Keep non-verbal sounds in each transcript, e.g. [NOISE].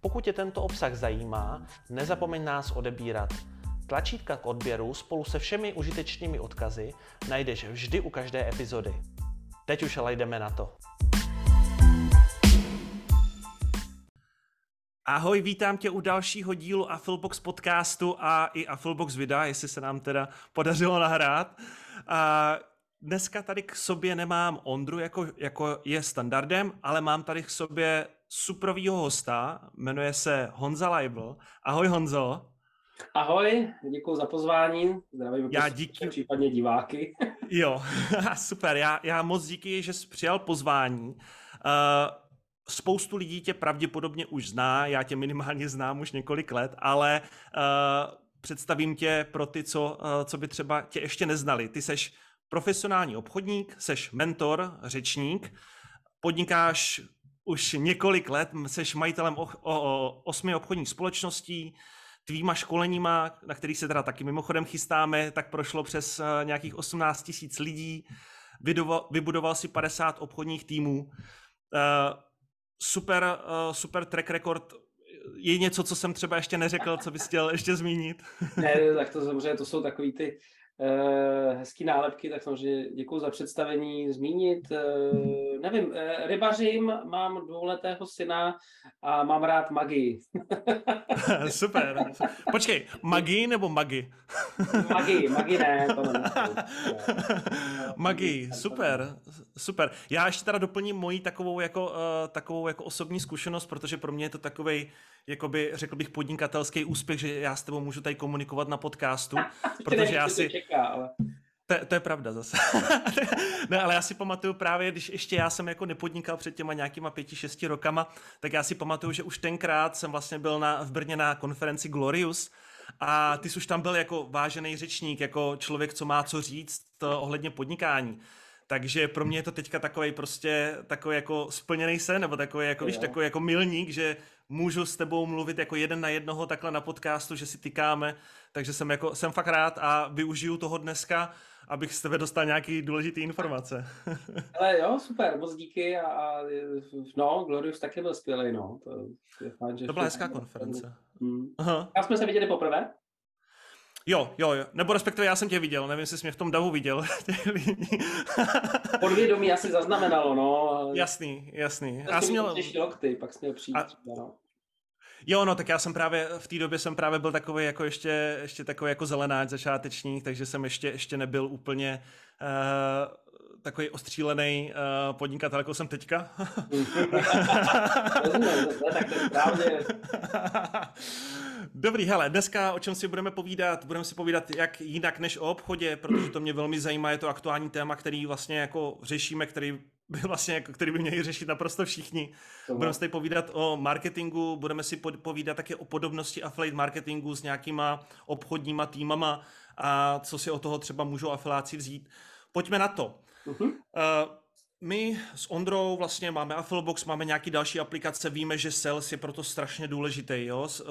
Pokud tě tento obsah zajímá, nezapomeň nás odebírat. Tlačítka k odběru spolu se všemi užitečnými odkazy najdeš vždy u každé epizody. Teď už ale jdeme na to. Ahoj, vítám tě u dalšího dílu Affilbox podcastu a i Affilbox videa, jestli se nám teda podařilo nahrát. A dneska tady k sobě nemám Ondru, jako, jako je standardem, ale mám tady k sobě suprovýho hosta, jmenuje se Honza Leibl. Ahoj Honzo. Ahoj, děkuji za pozvání, zdravím já díky. případně diváky. [LAUGHS] jo, [LAUGHS] super, já, já moc díky, že jsi přijal pozvání. Uh, spoustu lidí tě pravděpodobně už zná, já tě minimálně znám už několik let, ale uh, představím tě pro ty, co, uh, co by třeba tě ještě neznali. Ty seš profesionální obchodník, seš mentor, řečník, podnikáš už několik let, seš majitelem o, o, o osmi obchodních společností, tvýma školeníma, na který se teda taky mimochodem chystáme, tak prošlo přes uh, nějakých 18 tisíc lidí, vybudoval, vybudoval si 50 obchodních týmů. Uh, super, uh, super track record. Je něco, co jsem třeba ještě neřekl, co bys chtěl ještě zmínit? ne, tak to samozřejmě, to jsou takový ty hezký nálepky, tak samozřejmě děkuji za představení, zmínit. Uh, nevím, uh, rybařím, mám dvouletého syna a mám rád magii. [LAUGHS] Super. Počkej, magii nebo magi? [LAUGHS] magii, magii ne. To ne. [LAUGHS] magii, super, super. Já ještě teda doplním moji takovou jako, takovou jako osobní zkušenost, protože pro mě je to takovej, jakoby, řekl bych, podnikatelský úspěch, že já s tebou můžu tady komunikovat na podcastu, protože já si... Čeká, ale... To, to je pravda zase. [LAUGHS] ne, ale já si pamatuju právě, když ještě já jsem jako nepodnikal před těma nějakýma pěti, šesti rokama, tak já si pamatuju, že už tenkrát jsem vlastně byl na, v Brně na konferenci Glorious a ty jsi už tam byl jako vážený řečník, jako člověk, co má co říct to, ohledně podnikání. Takže pro mě je to teďka takový prostě takový jako splněný sen, nebo takový jako, víš, takový jako milník, že můžu s tebou mluvit jako jeden na jednoho takhle na podcastu, že si tykáme, takže jsem jako, jsem fakt rád a využiju toho dneska, abych z tebe dostal nějaký důležitý informace. [LAUGHS] Ale jo, super, moc díky a, a no, Glorious taky byl skvělý, no. To, je fajn, že to byla hezká konference. Hmm. Aha. Já jsme se viděli poprvé? Jo, jo, jo. Nebo respektive já jsem tě viděl, nevím, jestli jsi mě v tom davu viděl. [LAUGHS] Podvědomí asi zaznamenalo, no. Jasný, jasný. Já jsem měl... lokty, pak jsi měl přijít a... třeba, no. Jo, no, tak já jsem právě, v té době jsem právě byl takový jako ještě, ještě takový jako zelenáč začátečník, takže jsem ještě, ještě nebyl úplně uh, takový ostřílený uh, podnikatel, jako jsem teďka. [LAUGHS] Dobrý, hele, dneska o čem si budeme povídat? Budeme si povídat jak jinak než o obchodě, protože to mě velmi zajímá, je to aktuální téma, který vlastně jako řešíme, který by vlastně, jako, který by měli řešit naprosto všichni. Uhum. Budeme si tady povídat o marketingu, budeme si povídat také o podobnosti affiliate marketingu s nějakýma obchodníma týmama a co si o toho třeba můžou afiláci vzít. Pojďme na to. Uh, my s Ondrou vlastně máme Affilbox, máme nějaký další aplikace, víme, že sales je proto strašně důležitý, jo? Eh,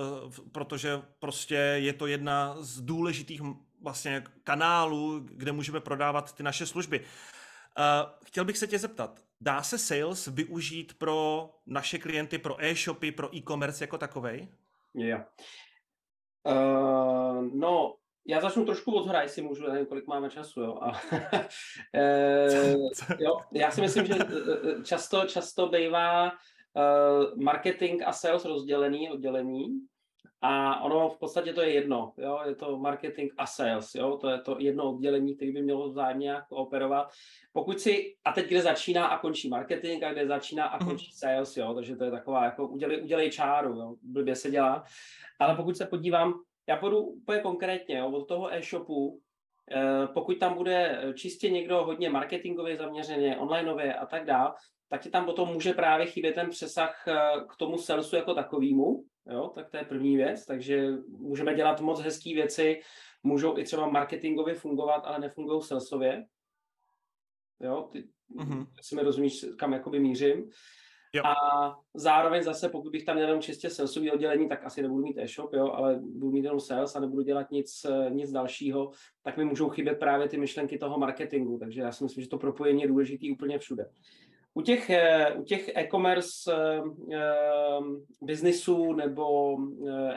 protože prostě je to jedna z důležitých vlastně kanálů, kde můžeme prodávat ty naše služby. Uh, chtěl bych se tě zeptat, dá se sales využít pro naše klienty, pro e-shopy, pro e-commerce jako takovej? Jo. Uh, no, já začnu trošku od hora, jestli můžu, nevím, kolik máme času, jo. A, [LAUGHS] e, [LAUGHS] jo já si myslím, že eh, eh, často, často bývá uh, marketing a sales rozdělený, oddělení. A ono v podstatě to je jedno, jo? je to marketing a sales, jo? to je to jedno oddělení, které by mělo vzájemně nějak operovat. Pokud si, a teď kde začíná a končí marketing a kde začíná a mhm. končí sales, jo? takže to je taková, jako udělej, udělej čáru, jo? blbě se dělá. Ale pokud se podívám já půjdu úplně konkrétně jo, od toho e-shopu, eh, pokud tam bude čistě někdo hodně marketingově zaměřeně, onlineově a tak dále, tak ti tam potom může právě chybět ten přesah k tomu salesu jako takovému, jo, tak to je první věc, takže můžeme dělat moc hezké věci, můžou i třeba marketingově fungovat, ale nefungují salesově, jo, ty, mm-hmm. si mi rozumíš, kam jakoby mířím. Jo. A zároveň zase, pokud bych tam měl jenom čistě salesový oddělení, tak asi nebudu mít e-shop, jo, ale budu mít jenom sales a nebudu dělat nic, nic dalšího, tak mi můžou chybět právě ty myšlenky toho marketingu. Takže já si myslím, že to propojení je důležité úplně všude. U těch, eh, u těch e-commerce uh, biznisů nebo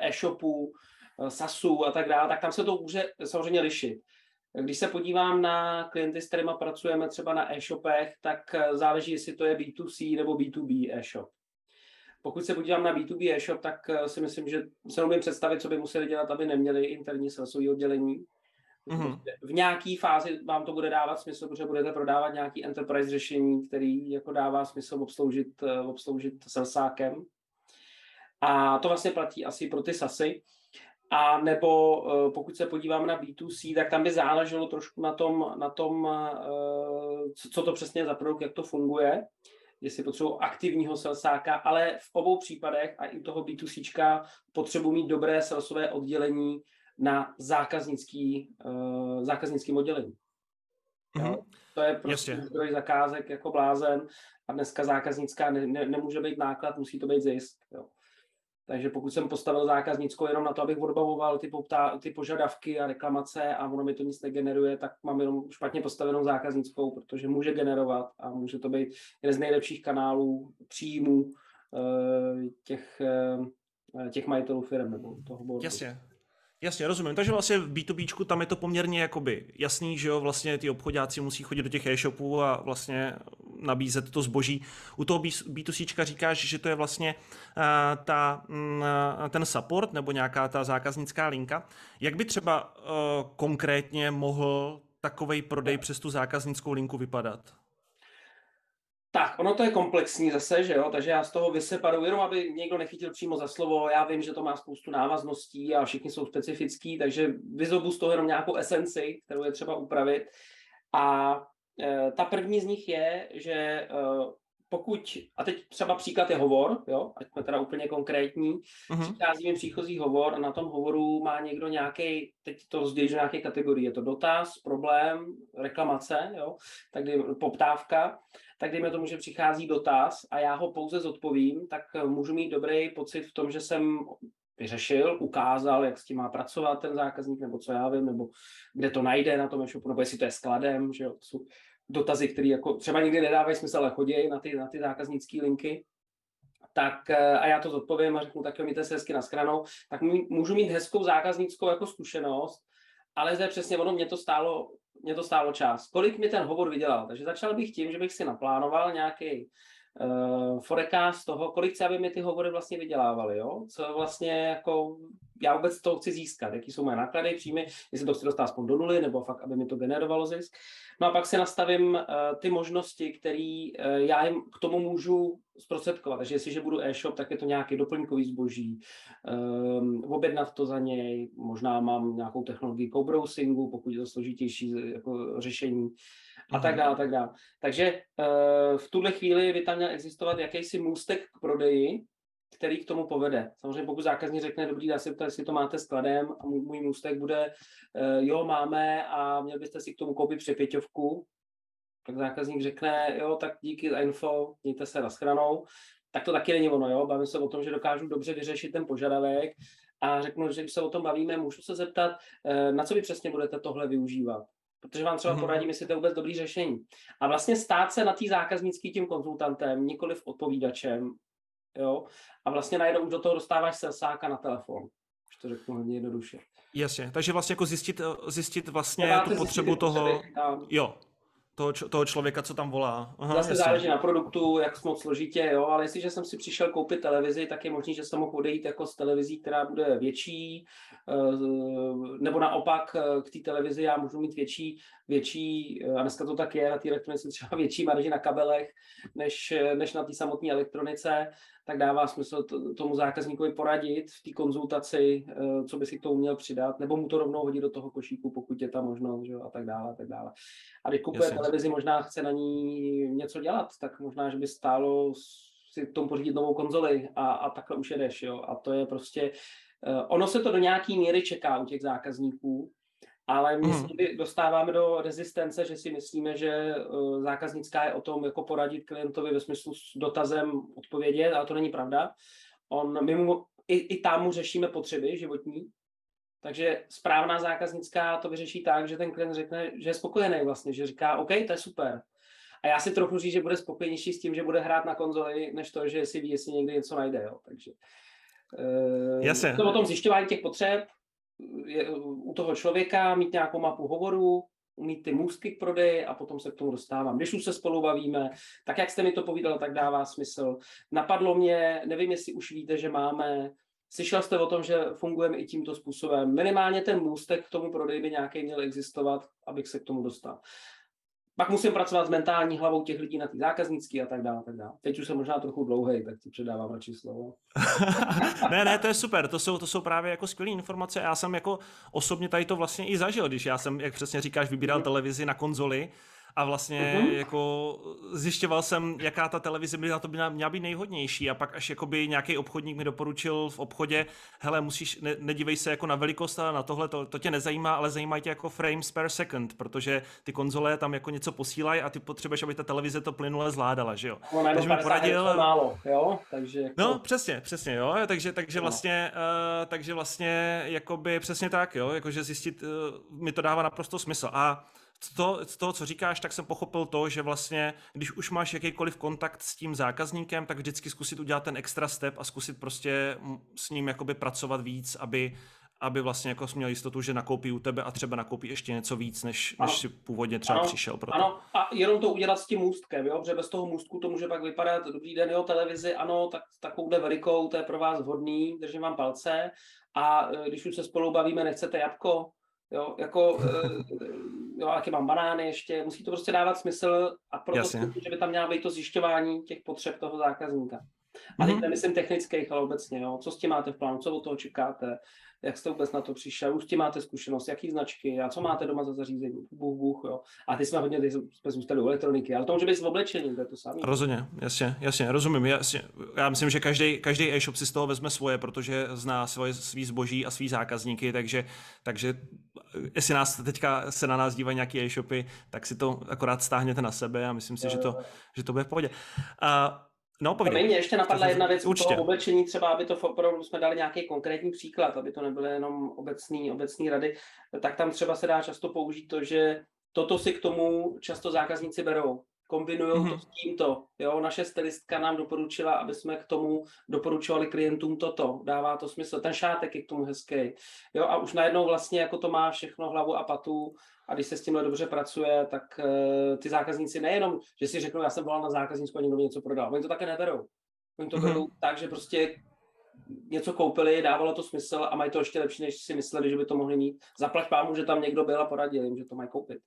e-shopů, SASů a tak dále, tak tam se to může samozřejmě lišit. Když se podívám na klienty, s kterými pracujeme třeba na e-shopech, tak eh, záleží, jestli to je B2C nebo B2B e-shop. Pokud se podívám na B2B e-shop, tak eh, si myslím, že se umím představit, co by museli dělat, aby neměli interní salesové oddělení. Mm-hmm. V nějaké fázi vám to bude dávat smysl, protože budete prodávat nějaký enterprise řešení, který jako dává smysl obsloužit, eh, obsloužit salsákem. A to vlastně platí asi pro ty SASy. A nebo eh, pokud se podíváme na B2C, tak tam by záleželo trošku na tom, na tom eh, co to přesně je za produkt, jak to funguje, jestli potřebují aktivního salesáka, ale v obou případech a i u toho B2C potřebují mít dobré salesové oddělení na zákaznický, uh, zákaznickým oddělení. Mm-hmm. To je prostě zdroj zakázek jako blázen a dneska zákaznická ne, ne, nemůže být náklad, musí to být zisk. Jo. Takže pokud jsem postavil zákaznickou jenom na to, abych odbavoval ty, poptá, ty požadavky a reklamace a ono mi to nic negeneruje, tak mám jenom špatně postavenou zákaznickou, protože může generovat a může to být jeden z nejlepších kanálů příjmů uh, těch, uh, těch majitelů firm nebo toho boardu. Jasně, Jasně, rozumím. Takže vlastně v B2B tam je to poměrně jakoby jasný, že jo, vlastně ty obchodáci musí chodit do těch e-shopů a vlastně nabízet to zboží. U toho B2C říkáš, že to je vlastně uh, ta, uh, ten support nebo nějaká ta zákaznická linka. Jak by třeba uh, konkrétně mohl takový prodej přes tu zákaznickou linku vypadat? Tak, ono to je komplexní zase, že jo, takže já z toho vysepadu, jenom aby někdo nechytil přímo za slovo, já vím, že to má spoustu návazností a všichni jsou specifický, takže vyzobu z toho jenom nějakou esenci, kterou je třeba upravit. A e, ta první z nich je, že e, pokud, a teď třeba příklad je hovor, jo, ať jsme teda úplně konkrétní, uh-huh. přichází mi příchozí hovor a na tom hovoru má někdo nějaký, teď to rozdělí do nějaké kategorie, je to dotaz, problém, reklamace, jo, tak poptávka tak dejme tomu, že přichází dotaz a já ho pouze zodpovím, tak můžu mít dobrý pocit v tom, že jsem vyřešil, ukázal, jak s tím má pracovat ten zákazník, nebo co já vím, nebo kde to najde na tom e-shopu, nebo jestli to je skladem, že jo, to jsou dotazy, které jako třeba nikdy nedávají smysl, ale chodí na ty, na ty zákaznické linky tak eh, a já to zodpovím a řeknu, tak jo, mějte se hezky na skranou, tak můžu mít hezkou zákaznickou jako zkušenost, ale je přesně ono, mě to stálo mě to stálo čas. Kolik mi ten hovor vydělal? Takže začal bych tím, že bych si naplánoval nějaký uh, forecast toho, kolik chci, aby mi ty hovory vlastně vydělávaly, jo? Co vlastně jako já vůbec to chci získat, jaký jsou moje náklady, příjmy, jestli to chci dostat aspoň do nuly, nebo fakt, aby mi to generovalo zisk. No a pak si nastavím uh, ty možnosti, které uh, já jim k tomu můžu zprostředkovat. Takže jestliže budu e-shop, tak je to nějaký doplňkový zboží, um, objednat to za něj, možná mám nějakou technologii co-browsingu, pokud je to složitější jako řešení a tak dále, tak dále. Takže uh, v tuhle chvíli by tam měl existovat jakýsi můstek k prodeji, který k tomu povede. Samozřejmě pokud zákazník řekne, dobrý, se ptát, jestli to máte skladem a můj, můj můstek bude, uh, jo, máme a měl byste si k tomu koupit přepěťovku, tak zákazník řekne, jo, tak díky za info, mějte se na schranou, tak to taky není ono, jo, bavím se o tom, že dokážu dobře vyřešit ten požadavek a řeknu, že když se o tom bavíme, můžu se zeptat, uh, na co vy přesně budete tohle využívat protože vám třeba mhm. poradím, jestli to je vůbec dobrý řešení. A vlastně stát se na té zákaznický tím konzultantem, nikoli v odpovídačem, jo, a vlastně najednou už do toho dostáváš selsáka na telefon. Už to řeknu hodně jednoduše. Jasně, takže vlastně jako zjistit, zjistit vlastně tu potřebu toho, jo, toho, toho člověka, co tam volá. Aha, Zase jasně. záleží na produktu, jak moc složitě, jo, ale jestliže jsem si přišel koupit televizi, tak je možné, že jsem mohl odejít jako s televizí, která bude větší, eh, nebo naopak eh, k té televizi já můžu mít větší, větší, a dneska to tak je, na té elektronice třeba [LAUGHS] větší marži na kabelech, než, než na té samotné elektronice, tak dává smysl tomu zákazníkovi poradit v té konzultaci, eh, co by si k tomu měl přidat, nebo mu to rovnou hodit do toho košíku, pokud je ta možnost, že? a tak dále, a tak dále. A když kupuje Jasně. televizi, možná chce na ní něco dělat, tak možná, že by stálo si k tomu pořídit novou konzoli a, a takhle už jedeš, jo. A to je prostě, ono se to do nějaký míry čeká u těch zákazníků, ale my mm. se dostáváme do rezistence, že si myslíme, že uh, zákaznická je o tom jako poradit klientovi ve smyslu s dotazem odpovědět, ale to není pravda. On, my mu, i, i tam mu řešíme potřeby životní, takže správná zákaznická to vyřeší tak, že ten klient řekne, že je spokojený vlastně, že říká, OK, to je super. A já si trochu říct, že bude spokojenější s tím, že bude hrát na konzoli, než to, že si ví, jestli někdy něco najde. Jo. Takže uh, Jasně. to o tom zjišťování těch potřeb, je, u toho člověka mít nějakou mapu hovoru, mít ty můstky k prodeji a potom se k tomu dostávám. Když už se spolu bavíme, tak jak jste mi to povídal, tak dává smysl. Napadlo mě, nevím, jestli už víte, že máme Slyšel jste o tom, že fungujeme i tímto způsobem. Minimálně ten můstek k tomu prodeji by nějaký měl existovat, abych se k tomu dostal. Pak musím pracovat s mentální hlavou těch lidí na ty zákaznický a tak dále. Tak dále. Teď už jsem možná trochu dlouhý, tak ti předávám radši slovo. [LAUGHS] ne, ne, to je super, to jsou, to jsou právě jako skvělé informace. Já jsem jako osobně tady to vlastně i zažil, když já jsem, jak přesně říkáš, vybíral mhm. televizi na konzoli, a vlastně uh-huh. jako zjišťoval jsem, jaká ta televize by na to by měla být nejhodnější a pak až jakoby nějaký obchodník mi doporučil v obchodě, hele, musíš, ne, nedívej se jako na velikost a na tohle, to, to tě nezajímá, ale zajímají tě jako frames per second, protože ty konzole tam jako něco posílají a ty potřebuješ, aby ta televize to plynule zvládala, že jo. No, takže mi poradil... málo, jo, takže... Jako... No, přesně, přesně, jo, takže, takže no. vlastně, uh, takže vlastně, jakoby přesně tak, jo, jakože zjistit, uh, mi to dává naprosto smysl a z toho, z toho, co říkáš, tak jsem pochopil to, že vlastně, když už máš jakýkoliv kontakt s tím zákazníkem, tak vždycky zkusit udělat ten extra step a zkusit prostě s ním jakoby pracovat víc, aby, aby vlastně jako měl jistotu, že nakoupí u tebe a třeba nakoupí ještě něco víc, než, než si původně třeba ano, přišel. Proto. Ano, a jenom to udělat s tím můstkem, jo? protože bez toho můstku to může pak vypadat, dobrý den, jo, televizi, ano, tak takovouhle velikou, to je pro vás vhodný, držím vám palce a e, když už se spolu bavíme, nechcete jabko, Jo, jako, eh, jo, jaký mám banány ještě, musí to prostě dávat smysl a proto, že by tam měla být to zjišťování těch potřeb toho zákazníka. A teď mhm. nemyslím technických, ale obecně, jo. co s tím máte v plánu, co od toho čekáte, jak jste vůbec na to přišel, už s tím máte zkušenost, jaký značky a co máte doma za zařízení, buch, buch, jo. A ty jsme hodně, ty jsme zůstali u elektroniky, ale to může být v oblečení, to je to samé. Rozhodně, jasně, jasně, rozumím, jasně. Já myslím, že každý, každý e-shop si z toho vezme svoje, protože zná svoje, svý zboží a svý zákazníky, takže, takže jestli nás teďka se na nás dívají nějaký e-shopy, tak si to akorát stáhněte na sebe a myslím si, jo, že, to, že to bude v pohodě. A No, povídej. Mě ještě napadla jedna věc Určitě. toho oblečení, třeba aby to opravdu jsme dali nějaký konkrétní příklad, aby to nebyly jenom obecný, obecný rady, tak tam třeba se dá často použít to, že toto si k tomu často zákazníci berou kombinují mm-hmm. to mhm. s tímto. Jo, naše stylistka nám doporučila, aby jsme k tomu doporučovali klientům toto. Dává to smysl. Ten šátek je k tomu hezký. Jo, a už najednou vlastně jako to má všechno hlavu a patu a když se s tímhle dobře pracuje, tak uh, ty zákazníci nejenom, že si řeknou, já jsem volal na zákaznickou a někdo mi něco prodal. Oni to také neberou. Oni to mm-hmm. berou tak, že prostě něco koupili, dávalo to smysl a mají to ještě lepší, než si mysleli, že by to mohli mít. Zaplať pámu, že tam někdo byl a poradil jim, že to mají koupit.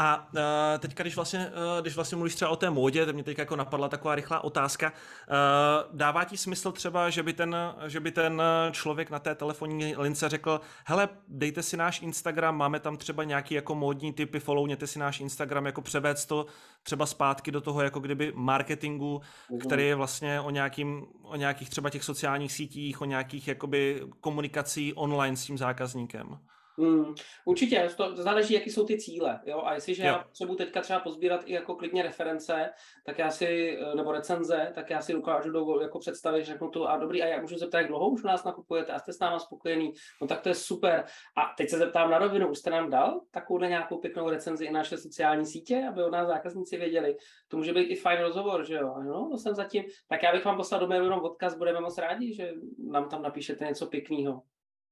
A uh, teďka, když vlastně, uh, když vlastně mluvíš třeba o té módě, to mě teď jako napadla taková rychlá otázka. Uh, dává ti smysl třeba, že by, ten, že by ten člověk na té telefonní lince řekl, hele, dejte si náš Instagram, máme tam třeba nějaký jako módní typy, followněte si náš Instagram, jako převést to třeba zpátky do toho jako kdyby marketingu, mm-hmm. který je vlastně o, nějakým, o nějakých třeba těch sociálních sítích, o nějakých jakoby komunikací online s tím zákazníkem. Hmm, určitě, to záleží, jaký jsou ty cíle. Jo? A jestliže jo. já potřebuji teďka třeba pozbírat i jako klidně reference, tak já si, eh, nebo recenze, tak já si dokážu do, jako představit, že řeknu to, a dobrý, a já můžu zeptat, jak dlouho už u nás nakupujete a jste s náma spokojený, no tak to je super. A teď se zeptám na rovinu, už jste nám dal takovouhle nějakou pěknou recenzi i naše sociální sítě, aby o nás zákazníci věděli. To může být i fajn rozhovor, že jo? No, to jsem zatím. Tak já bych vám poslal do mailu jenom odkaz, budeme moc rádi, že nám tam napíšete něco pěkného.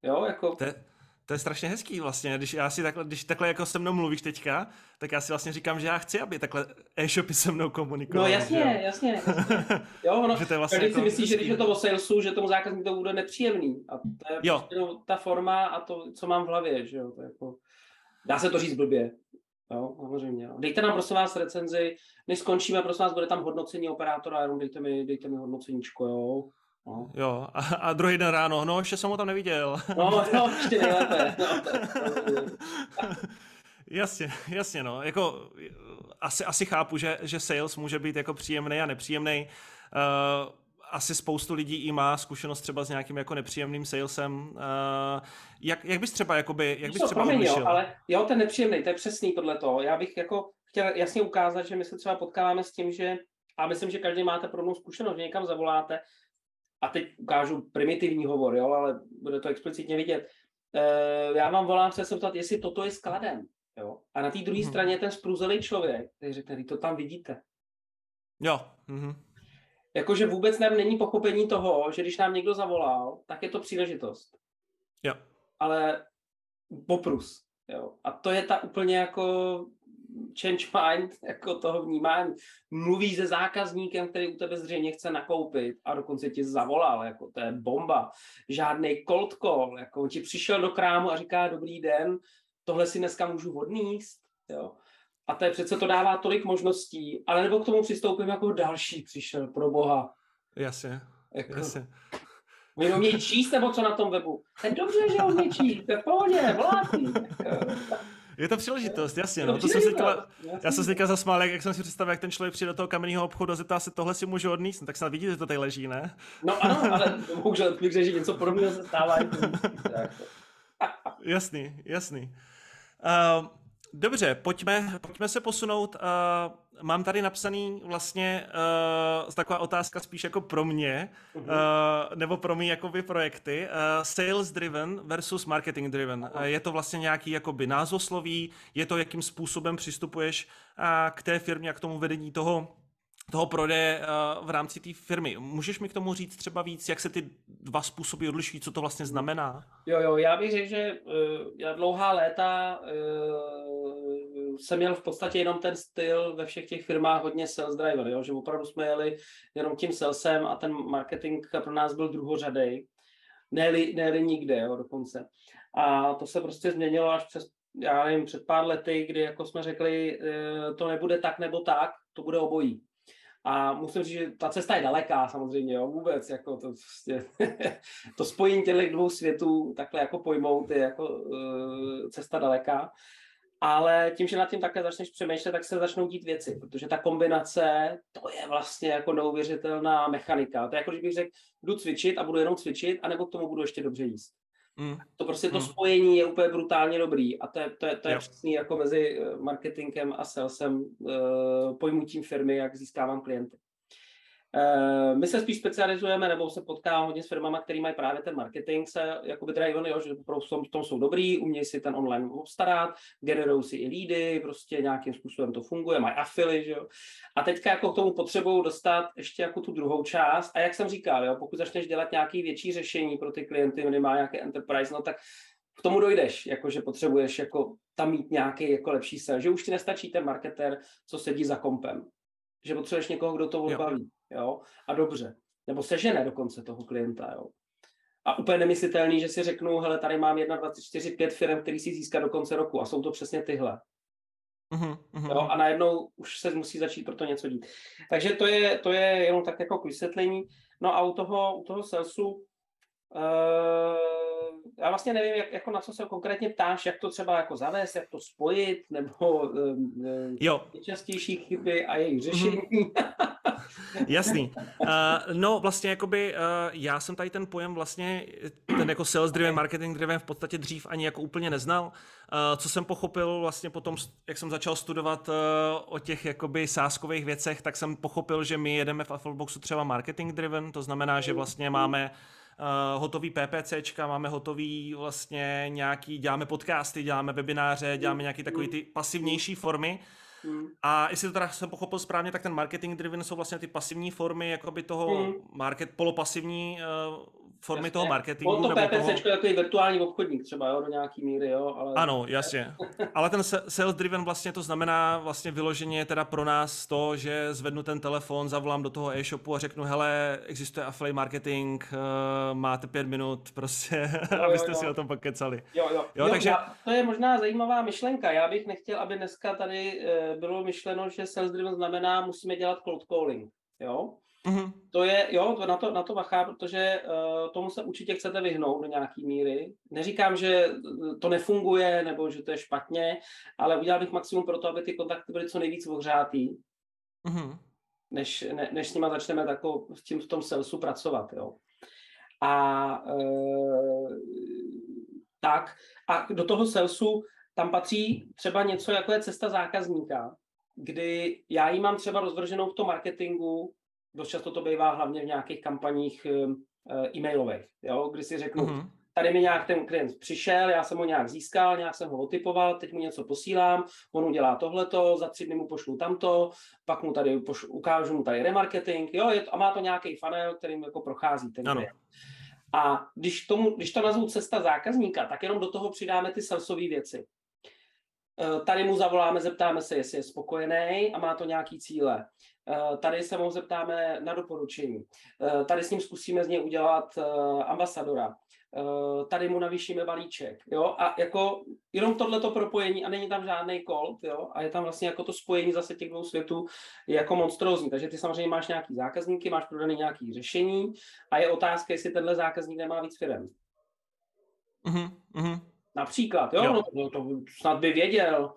Jo, jako... Te to je strašně hezký vlastně, když já si takhle, když takhle jako se mnou mluvíš teďka, tak já si vlastně říkám, že já chci, aby takhle e-shopy se mnou komunikovaly. No jasně, že? jasně, jasně. [LAUGHS] Jo, ono, že to je vlastně jako si myslí, že když je to o salesu, že tomu zákazníku to bude nepříjemný. A to je jo. prostě ta forma a to, co mám v hlavě, že jo, to jako... Dá se to říct blbě. Jo, samozřejmě. No. Dejte nám prosím vás recenzi, než skončíme, prosím vás, bude tam hodnocení operátora, jenom dejte mi, dejte mi hodnoceníčko, jo. No. Jo, a, a druhý den ráno, no ještě jsem ho tam neviděl. No, no, ještě nejlépe. [LAUGHS] No, jasně, jasně, no. Jako, asi, asi chápu, že, že sales může být jako příjemný a nepříjemný. Uh, asi spoustu lidí i má zkušenost třeba s nějakým jako nepříjemným salesem. Uh, jak, jak bys třeba, jakoby, jak bys třeba promiň, jo, ale jo, ten nepříjemný, to je přesný podle toho. Já bych jako chtěl jasně ukázat, že my se třeba potkáváme s tím, že a myslím, že každý máte podobnou zkušenost, že někam zavoláte a teď ukážu primitivní hovor, jo, ale bude to explicitně vidět. Uh, já vám volám se zeptat, jestli toto je skladem. Jo? A na té druhé hmm. straně ten spruzelý člověk, který řekne, to tam vidíte. Jo. Mm-hmm. Jakože vůbec nám není pochopení toho, že když nám někdo zavolal, tak je to příležitost. Jo. Ale poprus. Jo. A to je ta úplně jako change mind, [LAUGHS] jako toho vnímání. Mluví se zákazníkem, který u tebe zřejmě chce nakoupit a dokonce ti zavolal, jako to je bomba. Žádný cold call, jako ti přišel do krámu a říká dobrý den, tohle si dneska můžu odníst, jo. A to je přece to dává tolik možností, ale nebo k tomu přistoupím jako další přišel, pro boha. Jasně, jako, jasně. [LAUGHS] Vy umějí číst nebo co na tom webu? To je dobře, že umějí číst, to je v pohodě, volátý. [LAUGHS] Je to příležitost, jasně. No. To jsem teďka, já jsem se teďka zasmál, jak, jak jsem si představil, jak ten člověk přijde do toho kamenného obchodu a zeptá se, tohle si můžu odníst, no, tak snad vidíte, že to tady leží, ne? No ano, ale bohužel řekl, že něco podobného se stává. [LAUGHS] jasný, jasný. Uh, dobře, pojďme, pojďme se posunout. Uh, mám tady napsaný vlastně uh, taková otázka spíš jako pro mě, uh, nebo pro mě jakoby projekty. Uh, sales driven versus marketing driven. Uh, je to vlastně nějaký jakoby názosloví, je to jakým způsobem přistupuješ uh, k té firmě a k tomu vedení toho toho prodeje uh, v rámci té firmy. Můžeš mi k tomu říct třeba víc, jak se ty dva způsoby odlišují, co to vlastně znamená? Jo, jo, já bych řekl, že uh, já dlouhá léta uh, jsem měl v podstatě jenom ten styl ve všech těch firmách hodně sales driver, jo? že opravdu jsme jeli jenom tím salesem a ten marketing pro nás byl druhořadej, ne-li, ne nikde jo, dokonce. A to se prostě změnilo až přes já nevím, před pár lety, kdy jako jsme řekli, to nebude tak nebo tak, to bude obojí. A musím říct, že ta cesta je daleká samozřejmě, jo, vůbec, jako to, prostě, [LAUGHS] to spojení těch dvou světů takhle jako pojmout je jako uh, cesta daleká. Ale tím, že nad tím takhle začneš přemýšlet, tak se začnou dít věci, protože ta kombinace, to je vlastně jako neuvěřitelná mechanika. To je jako, když bych řekl, jdu cvičit a budu jenom cvičit, anebo k tomu budu ještě dobře jíst. Mm. To prostě to mm. spojení je úplně brutálně dobrý a to je, to je, to je přesný jako mezi eh, marketingem a salesem, uh, pojmutím firmy, jak získávám klienty. Eh, my se spíš specializujeme, nebo se potkávám hodně s firmama, které mají právě ten marketing, se jakoby driven, jo, že v tom jsou dobrý, umějí si ten online obstarat, generují si i lídy, prostě nějakým způsobem to funguje, mají afily, jo. A teďka jako k tomu potřebují dostat ještě jako tu druhou část. A jak jsem říkal, jo, pokud začneš dělat nějaké větší řešení pro ty klienty, minimálně nějaké enterprise, no tak k tomu dojdeš, jako že potřebuješ jako tam mít nějaký jako lepší sel, že už ti nestačí ten marketer, co sedí za kompem, že potřebuješ někoho, kdo to odbaví jo, a dobře. Nebo sežene dokonce toho klienta, jo. A úplně nemyslitelný, že si řeknu, hele, tady mám 1, 24, 5 firm, který si získá do konce roku a jsou to přesně tyhle. Uh-huh, uh-huh. Jo, a najednou už se musí začít pro to něco dít. Takže to je, to je jenom tak jako k vysvětlení. No a u toho, u toho salesu, uh, já vlastně nevím, jak, jako na co se konkrétně ptáš, jak to třeba jako zavést, jak to spojit, nebo um, jo. nejčastější chyby a jejich řešení. Uh-huh. [LAUGHS] Jasný. Uh, no vlastně jakoby uh, já jsem tady ten pojem vlastně, ten jako sales driven, marketing driven v podstatě dřív ani jako úplně neznal. Uh, co jsem pochopil vlastně potom, jak jsem začal studovat uh, o těch jakoby sáskových věcech, tak jsem pochopil, že my jedeme v Affleboxu třeba marketing driven, to znamená, že vlastně máme uh, hotový PPCčka, máme hotový vlastně nějaký, děláme podcasty, děláme webináře, děláme nějaký takový ty pasivnější formy, Hmm. A jestli to teda jsem pochopil správně, tak ten marketing driven jsou vlastně ty pasivní formy jakoby toho hmm. market, polopasivní uh, formy jasně. toho marketingu. On to PPC toho... jako virtuální obchodník třeba, jo, do nějaký míry, jo. Ale... Ano, jasně. ale ten sales driven vlastně to znamená vlastně vyloženě teda pro nás to, že zvednu ten telefon, zavolám do toho e-shopu a řeknu, hele, existuje affiliate marketing, uh, máte pět minut prostě, [LAUGHS] jo, abyste jo, jo. si o tom pokecali. Jo, jo. jo, jo takže... To je možná zajímavá myšlenka. Já bych nechtěl, aby dneska tady uh, bylo myšleno, že sales driven znamená, musíme dělat cold calling. Jo? Mm-hmm. To je, jo, to na to, na to bacha, protože uh, tomu se určitě chcete vyhnout do nějaký míry. Neříkám, že to nefunguje nebo že to je špatně, ale udělal bych maximum pro to, aby ty kontakty byly co nejvíc ohřátý, mm-hmm. než, ne, než s nima začneme tako, s tím v tom salesu pracovat. Jo. A uh, tak, a do toho salesu tam patří třeba něco, jako je cesta zákazníka, kdy já ji mám třeba rozvrženou v tom marketingu, dost často to bývá hlavně v nějakých kampaních eh, e-mailových, jo, kdy si řeknu, mm-hmm. tady mi nějak ten klient přišel, já jsem ho nějak získal, nějak jsem ho otypoval, teď mu něco posílám, on udělá tohleto, za tři dny mu pošlu tamto, pak mu tady pošlu, ukážu mu tady remarketing, jo, je to, a má to nějaký funnel, kterým jako prochází ten klient. A když, tomu, když to nazvu cesta zákazníka, tak jenom do toho přidáme ty salesové věci. Eh, tady mu zavoláme, zeptáme se, jestli je spokojený a má to nějaký cíle. Eh, tady se mu zeptáme na doporučení. Eh, tady s ním zkusíme z něj udělat ambasadora. Tady mu navýšíme balíček. Jo? A jako jenom tohleto propojení a není tam žádný kol, jo? a je tam vlastně jako to spojení zase těch dvou světů je jako monstrózní. Takže ty samozřejmě máš nějaký zákazníky, máš prodaný nějaký řešení a je otázka, jestli tenhle zákazník nemá víc firm. Mm-hmm. Například, jo, jo. No, to snad by věděl.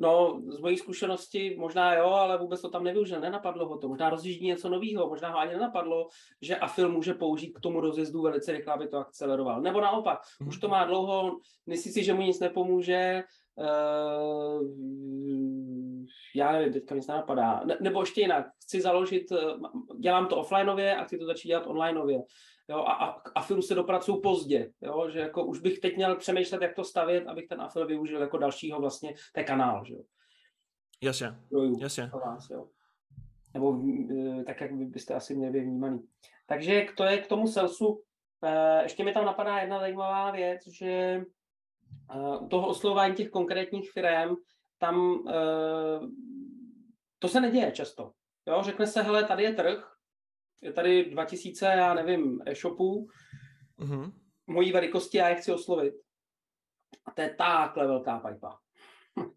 No, z mojí zkušenosti možná jo, ale vůbec to tam nevyužil, nenapadlo ho to. Možná rozjíždí něco nového, možná ho ani nenapadlo, že AFIL může použít k tomu rozjezdu velice rychle, aby to akceleroval. Nebo naopak, hmm. už to má dlouho, myslí si, že mu nic nepomůže, uh, já nevím, teďka nic nenapadá. Ne, nebo ještě jinak, chci založit, eh, dělám to offlineově a chci to začít dělat onlineově jo, a, a k afilu se dopracuju pozdě, jo, že jako už bych teď měl přemýšlet, jak to stavět, abych ten afil využil jako dalšího vlastně, ten kanál, že jo. Jasně, jasně. Vás, jo. Nebo e, tak, jak byste asi měli vnímaný. Takže to je k tomu salesu. E, ještě mi tam napadá jedna zajímavá věc, že e, u toho oslovování těch konkrétních firm, tam to se neděje často. Jo, řekne se, hele, tady je trh, je tady 2000, já nevím, e-shopů, uh-huh. mojí velikosti, já je chci oslovit. A to je takhle velká pipa. [LAUGHS]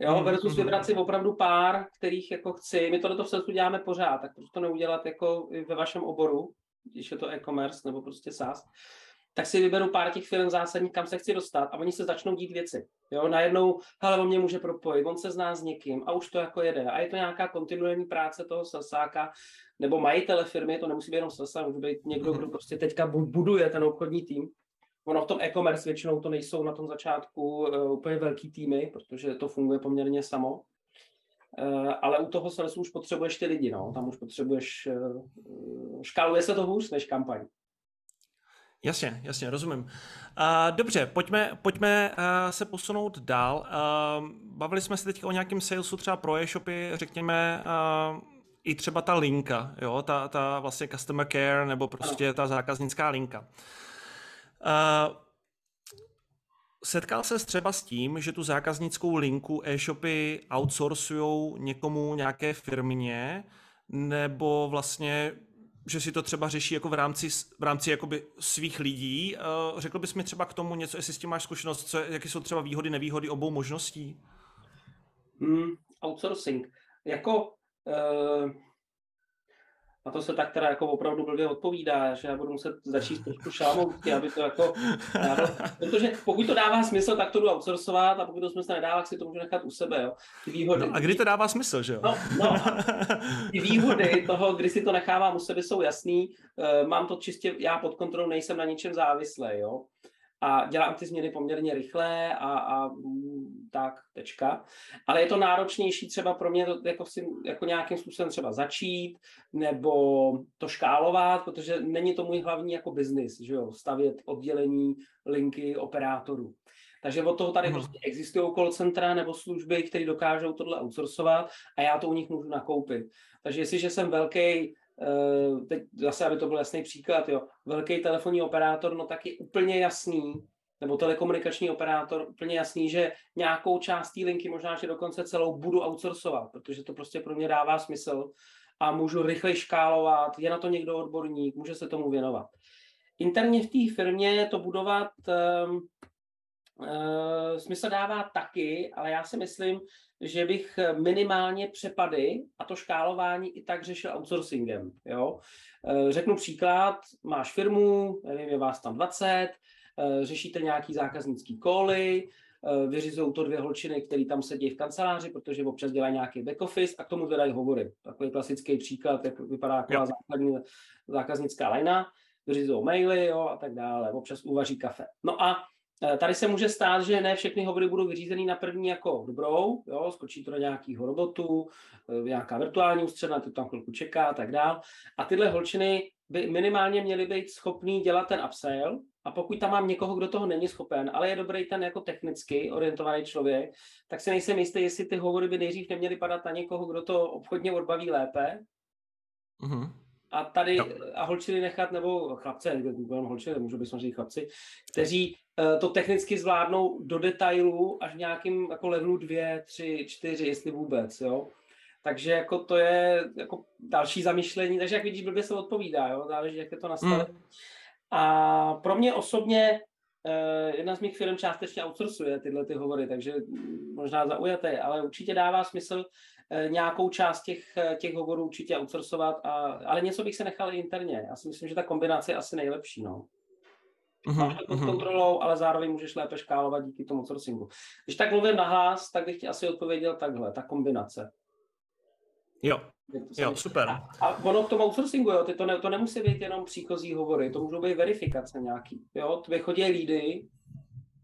jo, uh-huh. versus mhm. vybrat si opravdu pár, kterých jako chci. My tohle v celku děláme pořád, tak proč to neudělat jako ve vašem oboru, když je to e-commerce nebo prostě SaaS tak si vyberu pár těch firm zásadních, kam se chci dostat a oni se začnou dít věci. Jo, najednou, hele, on mě může propojit, on se zná s někým a už to jako jede. A je to nějaká kontinuální práce toho sasáka nebo majitele firmy, to nemusí být jenom sasa, může být někdo, kdo prostě teďka buduje ten obchodní tým. Ono v tom e-commerce většinou to nejsou na tom začátku uh, úplně velký týmy, protože to funguje poměrně samo. Uh, ale u toho salesu už potřebuješ ty lidi, no. tam už potřebuješ, uh, škáluje se to hůř než kampaň. Jasně, jasně, rozumím. Uh, dobře, pojďme, pojďme uh, se posunout dál. Uh, bavili jsme se teď o nějakém salesu třeba pro e-shopy, řekněme, uh, i třeba ta linka, jo, ta, ta vlastně customer care nebo prostě ta zákaznická linka. Uh, Setkal se třeba s tím, že tu zákaznickou linku e-shopy outsourcují někomu nějaké firmě, nebo vlastně že si to třeba řeší jako v rámci, v rámci jakoby svých lidí. Uh, řekl bys mi třeba k tomu něco, jestli s tím máš zkušenost, co, jaké jsou třeba výhody, nevýhody obou možností? Mm, outsourcing. Jako uh, a to se tak teda jako opravdu blbě odpovídá, že já budu muset začít trošku šámout, aby to jako, [LAUGHS] protože pokud to dává smysl, tak to jdu outsourcovat a pokud to smysl nedává, tak si to můžu nechat u sebe, jo. Ty výhody, no a kdy to dává smysl, že jo? No, no [LAUGHS] ty výhody toho, kdy si to nechávám u sebe, jsou jasný, uh, mám to čistě, já pod kontrolou nejsem na ničem závislý, jo a dělám ty změny poměrně rychle a, a tak, tečka. Ale je to náročnější třeba pro mě to jako, si, jako nějakým způsobem třeba začít nebo to škálovat, protože není to můj hlavní jako biznis, že jo, stavět oddělení linky operátorů. Takže od toho tady hmm. prostě existují call centra nebo služby, které dokážou tohle outsourcovat a já to u nich můžu nakoupit. Takže jestliže jsem velký teď zase, aby to byl jasný příklad, jo, velký telefonní operátor, no tak je úplně jasný, nebo telekomunikační operátor, úplně jasný, že nějakou část té linky, možná, že dokonce celou budu outsourcovat, protože to prostě pro mě dává smysl a můžu rychle škálovat, je na to někdo odborník, může se tomu věnovat. Interně v té firmě to budovat um, uh, smysl dává taky, ale já si myslím, že bych minimálně přepady a to škálování i tak řešil outsourcingem. Jo? Uh, řeknu příklad, máš firmu, nevím, je vás tam 20, uh, řešíte nějaký zákaznický koly, vyřizují to dvě holčiny, které tam sedí v kanceláři, protože občas dělají nějaký back office a k tomu vydají hovory. Takový klasický příklad, jak vypadá taková základní zákaznická lajna vyřizují maily jo, a tak dále, občas uvaří kafe. No a Tady se může stát, že ne všechny hovory budou vyřízený na první jako dobrou, jo, skočí to do nějakého robotu, e, nějaká virtuální ústředna, to tam chvilku čeká a tak dále. A tyhle holčiny by minimálně měly být schopný dělat ten upsell a pokud tam mám někoho, kdo toho není schopen, ale je dobrý ten jako technicky orientovaný člověk, tak si nejsem jistý, jestli ty hovory by nejdřív neměly padat na někoho, kdo to obchodně odbaví lépe. Mm-hmm a tady no. a holčiny nechat, nebo chlapce, budeme holčiny, můžu být samozřejmě chlapci, kteří to technicky zvládnou do detailu až v nějakým jako levelu 2, 3, 4, jestli vůbec, jo. Takže jako to je jako další zamyšlení, takže jak vidíš, blbě se odpovídá, jo, záleží, jak je to nastavené. Mm. A pro mě osobně uh, jedna z mých firm částečně outsourcuje tyhle ty hovory, takže možná zaujaté, ale určitě dává smysl Eh, nějakou část těch, eh, těch hovorů určitě outsourcovat, a, ale něco bych se nechal i interně. Já si myslím, že ta kombinace je asi nejlepší. No. Uh-huh, Máš to pod uh-huh. kontrolou, ale zároveň můžeš lépe škálovat díky tomu outsourcingu. Když tak mluvím nahlas, tak bych ti asi odpověděl takhle, ta kombinace. Jo, jo, super. A, a ono v tom outsourcingu, jo, ty to, ne, to nemusí být jenom příchozí hovory, to můžou být verifikace nějaký. Jo, tobě chodí lídy,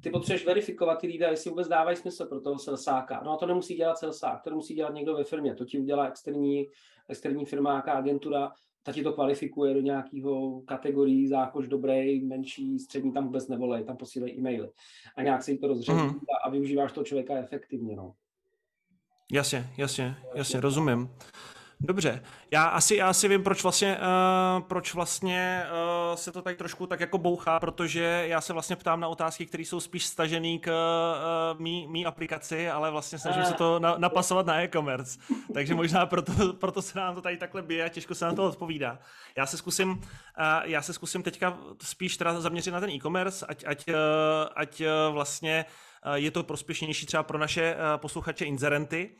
ty potřebuješ verifikovat ty lídry, jestli vůbec dávají smysl pro toho selsáka. No a to nemusí dělat selsák, to nemusí dělat někdo ve firmě, to ti udělá externí, externí firma, nějaká agentura, ta ti to kvalifikuje do nějakého kategorii, zákoš dobrý, menší, střední, tam vůbec nevolej, tam posílej e-maily. A nějak se jim to rozřeší mm. a, a využíváš toho člověka efektivně. No. Jasně, jasně, jasně, rozumím. Dobře, já asi, já asi vím, proč vlastně, uh, proč vlastně uh, se to tady trošku tak jako bouchá, protože já se vlastně ptám na otázky, které jsou spíš stažené k uh, mý, mý aplikaci, ale vlastně snažím se to na, napasovat na e-commerce. [LAUGHS] Takže možná proto, proto se nám to tady takhle bije a těžko se na to odpovídá. Já se zkusím, uh, já se zkusím teďka spíš teda zaměřit na ten e-commerce, ať, ať, uh, ať uh, vlastně uh, je to prospěšnější třeba pro naše uh, posluchače inzerenty,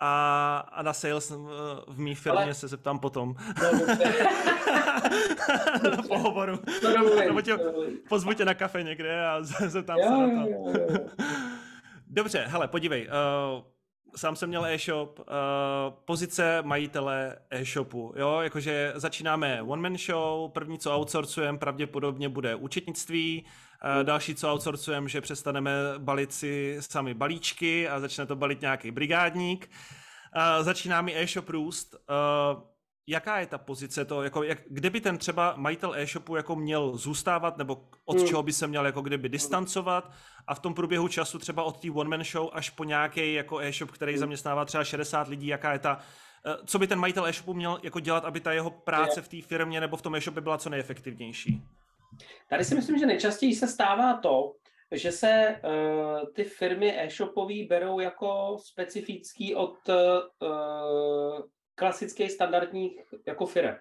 a, a na sales eh, v mý firmě Ale... se zeptám potom. No, na [LAUGHS] pohovoru. Nebo tě pozvu tě na kafe někde a [LAUGHS] zeptám jo, se na to. Jo, jo, jo. Dobře, hele, podívej. Uh, sám jsem měl e-shop, uh, pozice majitele e-shopu, jo, jakože začínáme one-man show, první, co outsourcujeme, pravděpodobně bude účetnictví, další, co outsourcujeme, že přestaneme balit si sami balíčky a začne to balit nějaký brigádník. Uh, začíná mi e-shop růst. Uh, jaká je ta pozice to, jako jak, kde by ten třeba majitel e-shopu jako měl zůstávat, nebo od hmm. čeho by se měl jako kdyby distancovat a v tom průběhu času třeba od té one man show až po nějaký jako e-shop, který hmm. zaměstnává třeba 60 lidí, jaká je ta, eh, co by ten majitel e-shopu měl jako dělat, aby ta jeho práce v té firmě nebo v tom e-shopě byla co nejefektivnější? Tady si myslím, že nejčastěji se stává to, že se uh, ty firmy e-shopové berou jako specifický od uh, klasických standardních jako firm.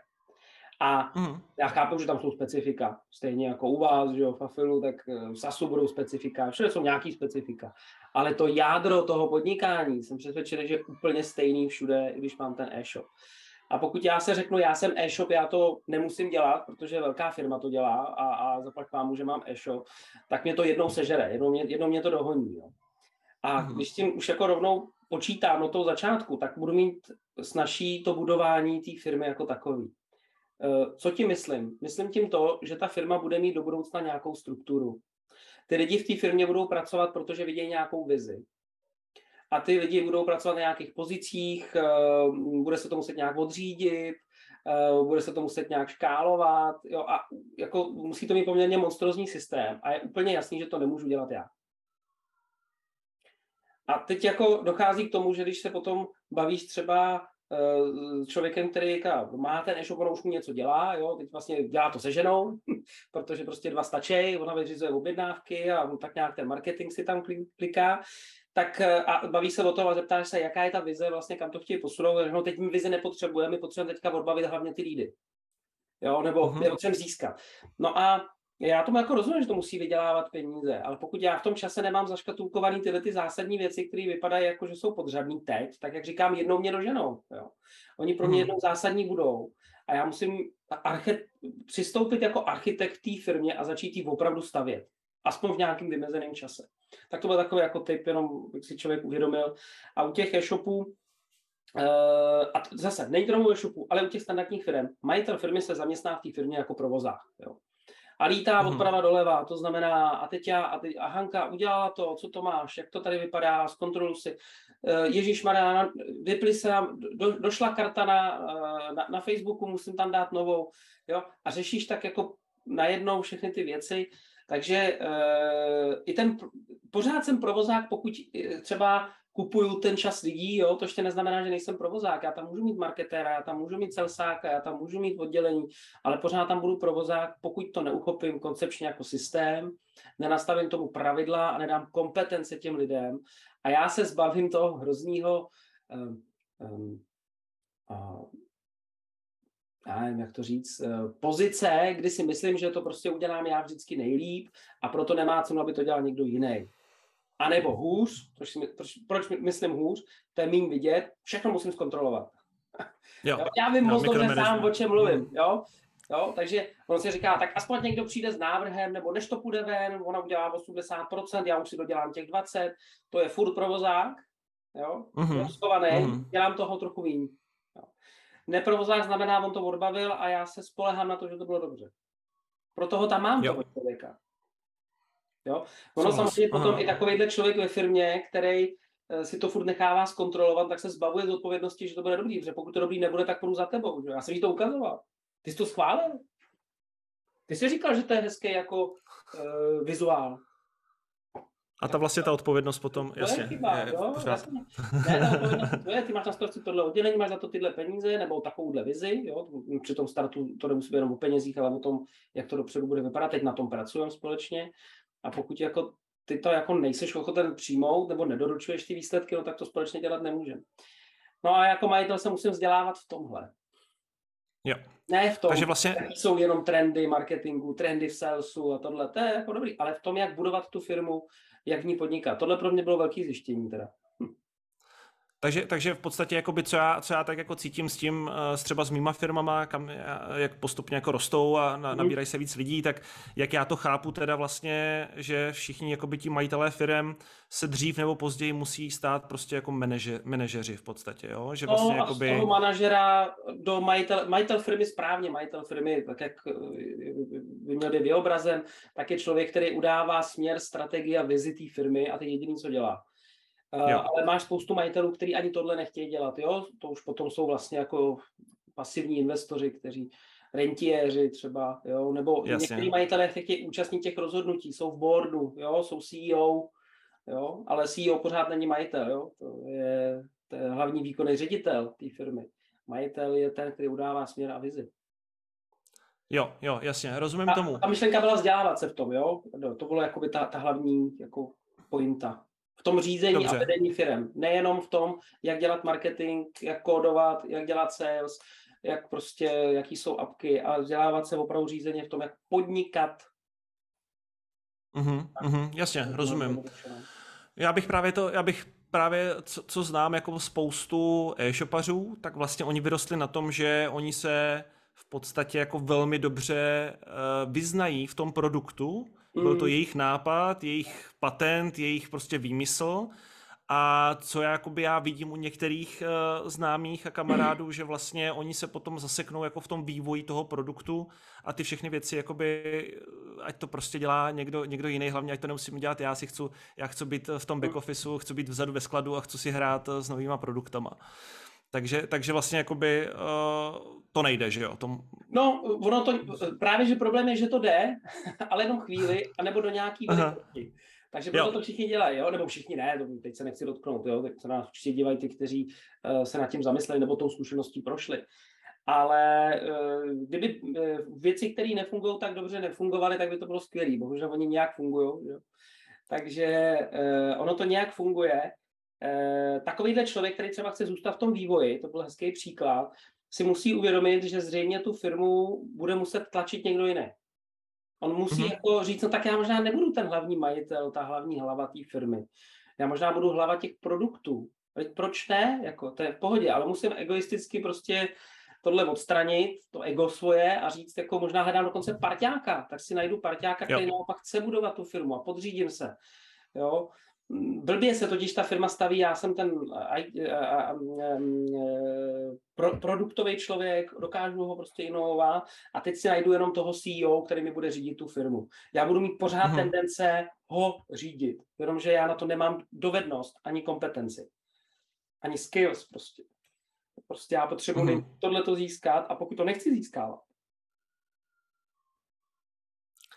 A mm. já chápu, že tam jsou specifika, stejně jako u vás, že jo, v Afilu, tak eh, v SASu budou specifika, všude jsou nějaký specifika. Ale to jádro toho podnikání jsem přesvědčený, že je úplně stejný všude, když mám ten e-shop. A pokud já se řeknu, já jsem e-shop, já to nemusím dělat, protože velká firma to dělá a, a zaplať vám, že mám e-shop, tak mě to jednou sežere, jednou mě, jednou mě to dohoní. Jo. A mm. když tím už jako rovnou počítám do toho začátku, tak budu mít snaží to budování té firmy jako takový. Eh, co tím myslím? Myslím tím to, že ta firma bude mít do budoucna nějakou strukturu. Ty lidi v té firmě budou pracovat, protože vidějí nějakou vizi. A ty lidi budou pracovat na nějakých pozicích, eh, bude se to muset nějak odřídit, eh, bude se to muset nějak škálovat jo, a jako musí to mít poměrně monstrozní systém a je úplně jasný, že to nemůžu dělat já. A teď jako dochází k tomu, že když se potom bavíš třeba uh, člověkem, který má ten e-shop, ono už mu něco dělá, jo, teď vlastně dělá to se ženou, [LAUGHS] protože prostě dva stačí, ona vyřizuje objednávky a on tak nějak ten marketing si tam kliká, tak a baví se o tom a zeptáš se, jaká je ta vize, vlastně kam to chtějí posunout, no teď mi vize nepotřebujeme, my potřebujeme teďka odbavit hlavně ty lídy. Jo, nebo uh-huh. je potřebujeme získat. No a já tomu jako rozumím, že to musí vydělávat peníze, ale pokud já v tom čase nemám zaškatulkovaný tyhle ty zásadní věci, které vypadají jako, že jsou podřadný teď, tak jak říkám, jednou mě doženou. Jo. Oni pro mě mhm. jednou zásadní budou. A já musím arche- přistoupit jako architekt té firmě a začít ji opravdu stavět. Aspoň v nějakém vymezeném čase. Tak to byl takový jako typ, jenom jak si člověk uvědomil. A u těch e-shopů, uh, a zase, není to u e-shopů, ale u těch standardních firm, majitel firmy se zaměstná v té firmě jako provozák. Jo a lítá mm-hmm. odprava doleva, to znamená, a teď já, a, teď, a Hanka udělala to, co to máš, jak to tady vypadá, zkontroluj si. Eh, Ježíš Maria, vypli se nám, do, došla karta na, eh, na, na Facebooku, musím tam dát novou, jo, a řešíš tak jako najednou všechny ty věci, takže uh, i ten, pořád jsem provozák, pokud třeba kupuju ten čas lidí, jo, to ještě neznamená, že nejsem provozák. Já tam můžu mít marketéra, já tam můžu mít celsáka, já tam můžu mít oddělení, ale pořád tam budu provozák, pokud to neuchopím koncepčně jako systém, nenastavím tomu pravidla a nedám kompetence těm lidem a já se zbavím toho hroznýho um, um, uh, já nevím, jak to říct, uh, pozice, kdy si myslím, že to prostě udělám já vždycky nejlíp a proto nemá cenu, aby to dělal někdo jiný. A nebo hůř, proč, si, proč, proč myslím hůř, to je méně vidět, všechno musím zkontrolovat. Jo. jo já vím moc dobře sám, o čem mluvím. Hmm. Jo? Jo, takže on si říká, tak aspoň někdo přijde s návrhem, nebo než to půjde ven, ona udělá 80%, já už si dodělám těch 20%, to je furt provozák, jo, mm-hmm. schovaný, mm-hmm. dělám toho trochu víc. Neprovozák znamená, on to odbavil a já se spolehám na to, že to bylo dobře. Proto ho tam mám, jo. toho člověka. Jo? Ono Co samozřejmě potom Aha. i takovýhle člověk ve firmě, který eh, si to furt nechává zkontrolovat, tak se zbavuje z odpovědnosti, že to bude dobrý, protože pokud to dobrý nebude, tak půjdu za tebou. Že? Já jsem jí to ukazoval. Ty jsi to schválil? Ty jsi říkal, že to je hezké jako uh, vizuál. A ta vlastně ta odpovědnost potom, to jasně, je, chyba, je jo, jasně. Ne, to je, ty máš na starosti tohle oddělení, máš za to tyhle peníze, nebo takovouhle vizi, jo, při tom startu to nemusí být jenom o penězích, ale o tom, jak to dopředu bude vypadat, teď na tom pracujeme společně a pokud jako ty to jako nejseš ochoten přijmout nebo nedoručuješ ty výsledky, no tak to společně dělat nemůžeme. No a jako majitel se musím vzdělávat v tomhle. Jo. Ne v tom, Takže vlastně... jsou jenom trendy marketingu, trendy v salesu a tohle, to je jako dobrý, ale v tom, jak budovat tu firmu, jak v ní podnikat. Tohle pro mě bylo velký zjištění teda. Takže, takže v podstatě, jakoby, co, já, co já tak jako cítím s tím, s třeba s mýma firmama, kam, jak postupně jako rostou a na, mhm. nabírají se víc lidí, tak jak já to chápu teda vlastně, že všichni jakoby ti majitelé firm se dřív nebo později musí stát prostě jako manažer, manažeři v podstatě, jo? Že vlastně no, jakoby... z toho manažera do majitel, majitel firmy správně, majitel firmy, tak jak eh, by měl být vyobrazen, tak je člověk, který udává směr, strategii a vizi té firmy a to je jediný, co dělá. Jo. Ale máš spoustu majitelů, kteří ani tohle nechtějí dělat, jo? To už potom jsou vlastně jako pasivní investoři, kteří rentiéři třeba, jo? Nebo Jasně. některý majitelé chtějí účastnit těch rozhodnutí, jsou v boardu, jo? Jsou CEO, jo? Ale CEO pořád není majitel, jo? To je, to je hlavní výkonný ředitel té firmy. Majitel je ten, který udává směr a vizi. Jo, jo, jasně, rozumím a, tomu. A myšlenka byla vzdělávat se v tom, jo? To bylo jakoby ta, ta hlavní jako pointa tom řízení Dobře. a vedení firm. Nejenom v tom, jak dělat marketing, jak kódovat, jak dělat sales, jak prostě, jaký jsou apky a vzdělávat se opravdu řízení v tom, jak podnikat. Mm-hmm, mm-hmm, jasně, rozumím. Já bych právě to, já bych právě, co, co znám jako spoustu e-shopařů, tak vlastně oni vyrostli na tom, že oni se v podstatě jako velmi dobře uh, vyznají v tom produktu, byl to mm. jejich nápad, jejich patent, jejich prostě výmysl. A co já, jakoby já vidím u některých uh, známých a kamarádů, že vlastně oni se potom zaseknou jako v tom vývoji toho produktu a ty všechny věci, jakoby, ať to prostě dělá někdo, někdo jiný, hlavně ať to nemusím dělat, já si chci, já chci být v tom back officeu, chci být vzadu ve skladu a chci si hrát s novýma produktama. Takže, takže vlastně jakoby uh, to nejde, že jo? Tom... No, ono to, právě, že problém je, že to jde, [LAUGHS] ale jenom chvíli, anebo do nějaký velikosti. Takže proto to všichni dělají, jo? nebo všichni ne, to teď se nechci dotknout, jo? tak se nás určitě dívají ty, kteří uh, se nad tím zamysleli nebo tou zkušeností prošli. Ale uh, kdyby uh, věci, které nefungují tak dobře, nefungovaly, tak by to bylo skvělé. Bohužel oni nějak fungují. Takže uh, ono to nějak funguje. Uh, takovýhle člověk, který třeba chce zůstat v tom vývoji, to byl hezký příklad, si musí uvědomit, že zřejmě tu firmu bude muset tlačit někdo jiný. On musí mm-hmm. jako říct, no tak já možná nebudu ten hlavní majitel, ta hlavní hlava té firmy. Já možná budu hlava těch produktů. Proč ne? Jako, to je v pohodě, ale musím egoisticky prostě tohle odstranit, to ego svoje a říct, jako možná hledám dokonce parťáka, tak si najdu parťáka, který jo. naopak chce budovat tu firmu a podřídím se. Jo? Blbě se totiž ta firma staví, já jsem ten pro, produktový člověk, dokážu ho prostě inovovat a teď si najdu jenom toho CEO, který mi bude řídit tu firmu. Já budu mít pořád hmm. tendence ho řídit, jenomže já na to nemám dovednost ani kompetenci, ani skills prostě. Prostě já potřebuji hmm. tohle to získat a pokud to nechci získávat,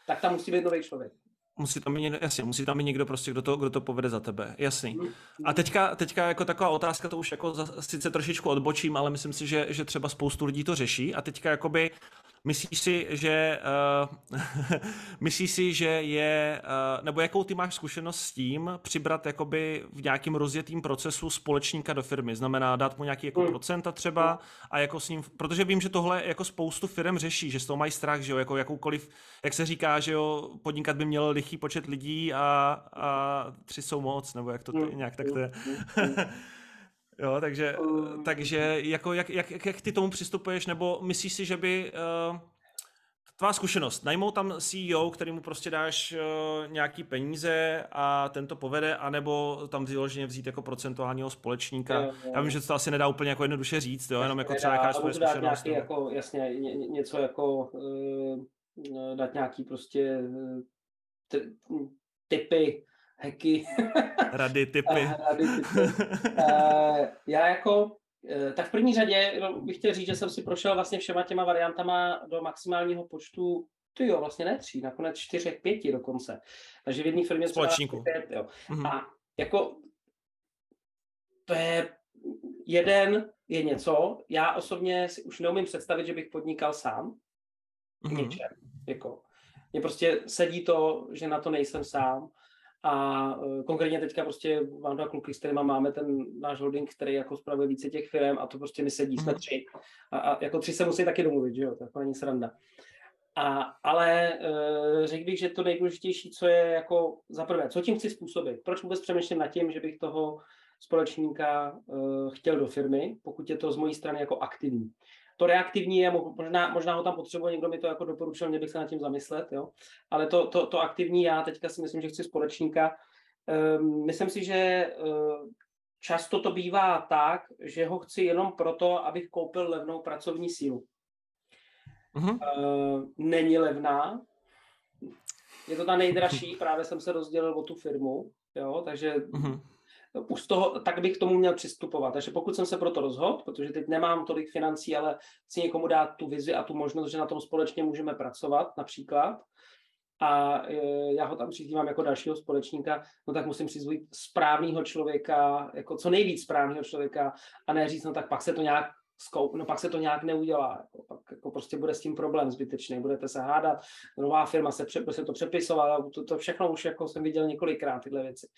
tak tam musí být nový člověk. Musí tam být někdo, jasně, musí tam být někdo prostě, kdo to, kdo to povede za tebe, jasný. Mm, a teďka, teďka jako taková otázka, to už jako za, sice trošičku odbočím, ale myslím si, že, že třeba spoustu lidí to řeší a teďka jakoby Myslíš si, že uh, [LAUGHS] myslíš si, že je, uh, nebo jakou ty máš zkušenost s tím přibrat jakoby v nějakým rozjetým procesu společníka do firmy? Znamená dát mu nějaký jako hmm. procenta třeba a jako s ním, protože vím, že tohle jako spoustu firm řeší, že z toho mají strach, že jo, jako jakoukoliv, jak se říká, že jo, podnikat by měl lichý počet lidí a, a tři jsou moc, nebo jak to hmm. nějak tak to je. [LAUGHS] Jo, takže, um, takže jako jak, jak, jak ty tomu přistupuješ, nebo myslíš si, že by uh, tvá zkušenost, najmou tam CEO, který mu prostě dáš uh, nějaký peníze a ten to povede, anebo tam vyloženě vzít jako procentuálního společníka. Jo, jo. Já vím, že to asi nedá úplně jako jednoduše říct, jo, jenom jako třeba jaká svoje zkušenost. Nějaký, jako, jasně, ně, něco jako uh, dát nějaký prostě t- typy hacky. [LAUGHS] Rady, typy. Rady, typy. Uh, já jako, eh, tak v první řadě bych chtěl říct, že jsem si prošel vlastně všema těma variantama do maximálního počtu ty jo, vlastně ne tří, nakonec čtyřech, pěti dokonce. Takže v jedné firmě Společníku. Pět, jo. Mm-hmm. A jako to je jeden je něco, já osobně si už neumím představit, že bych podnikal sám. Mm-hmm. Ničem. Jako, mně prostě sedí to, že na to nejsem sám a uh, konkrétně teďka prostě mám dva kluky, s kterými máme ten náš holding, který jako spravuje více těch firm a to prostě my sedí, jsme mhm. tři. A, a jako tři se musí taky domluvit, že jo, to jako není sranda. A, ale uh, řekl bych, že to nejdůležitější, co je jako za prvé, co tím chci způsobit, proč vůbec přemýšlím nad tím, že bych toho společníka uh, chtěl do firmy, pokud je to z mojí strany jako aktivní. To reaktivní je, možná, možná ho tam potřebuje, někdo mi to jako doporučil, mě bych se nad tím zamyslet, jo? ale to, to, to aktivní já teďka si myslím, že chci společníka. Um, myslím si, že uh, často to bývá tak, že ho chci jenom proto, abych koupil levnou pracovní sílu. Uh-huh. Uh, není levná, je to ta nejdražší, právě jsem se rozdělil o tu firmu, jo, takže uh-huh už toho, tak bych k tomu měl přistupovat. Takže pokud jsem se proto rozhodl, protože teď nemám tolik financí, ale chci někomu dát tu vizi a tu možnost, že na tom společně můžeme pracovat například, a e, já ho tam přizývám jako dalšího společníka, no tak musím přizvít správného člověka, jako co nejvíc správného člověka a ne říct, no tak pak se to nějak skoup, no pak se to nějak neudělá, jako, pak jako prostě bude s tím problém zbytečný, budete se hádat, nová firma se, pře, se to přepisovala, to, to všechno už jako jsem viděl několikrát tyhle věci.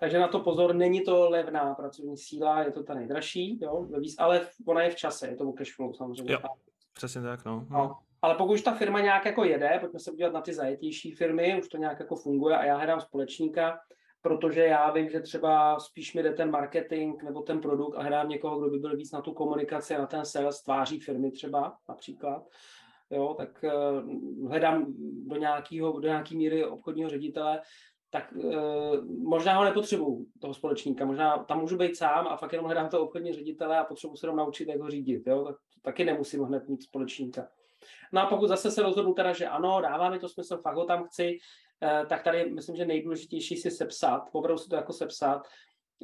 Takže na to pozor, není to levná pracovní síla, je to ta nejdražší, jo, ale ona je v čase, je to u flow samozřejmě. Jo, přesně tak, no. no. Ale pokud už ta firma nějak jako jede, pojďme se podívat na ty zajetější firmy, už to nějak jako funguje a já hledám společníka, protože já vím, že třeba spíš mi jde ten marketing nebo ten produkt a hledám někoho, kdo by byl víc na tu komunikaci na ten sales tváří firmy třeba například, jo, tak uh, hledám do, nějakého, do nějaký míry obchodního ředitele, tak uh, možná ho nepotřebuju, toho společníka, možná tam můžu být sám a fakt jenom hledám toho obchodního ředitele a potřebuji se jenom naučit, jak ho řídit, jo, tak taky nemusím hned mít společníka. No a pokud zase se rozhodnu teda, že ano, dává mi to smysl, fakt ho tam chci, tak tady myslím, že nejdůležitější si sepsat, opravdu si to jako sepsat,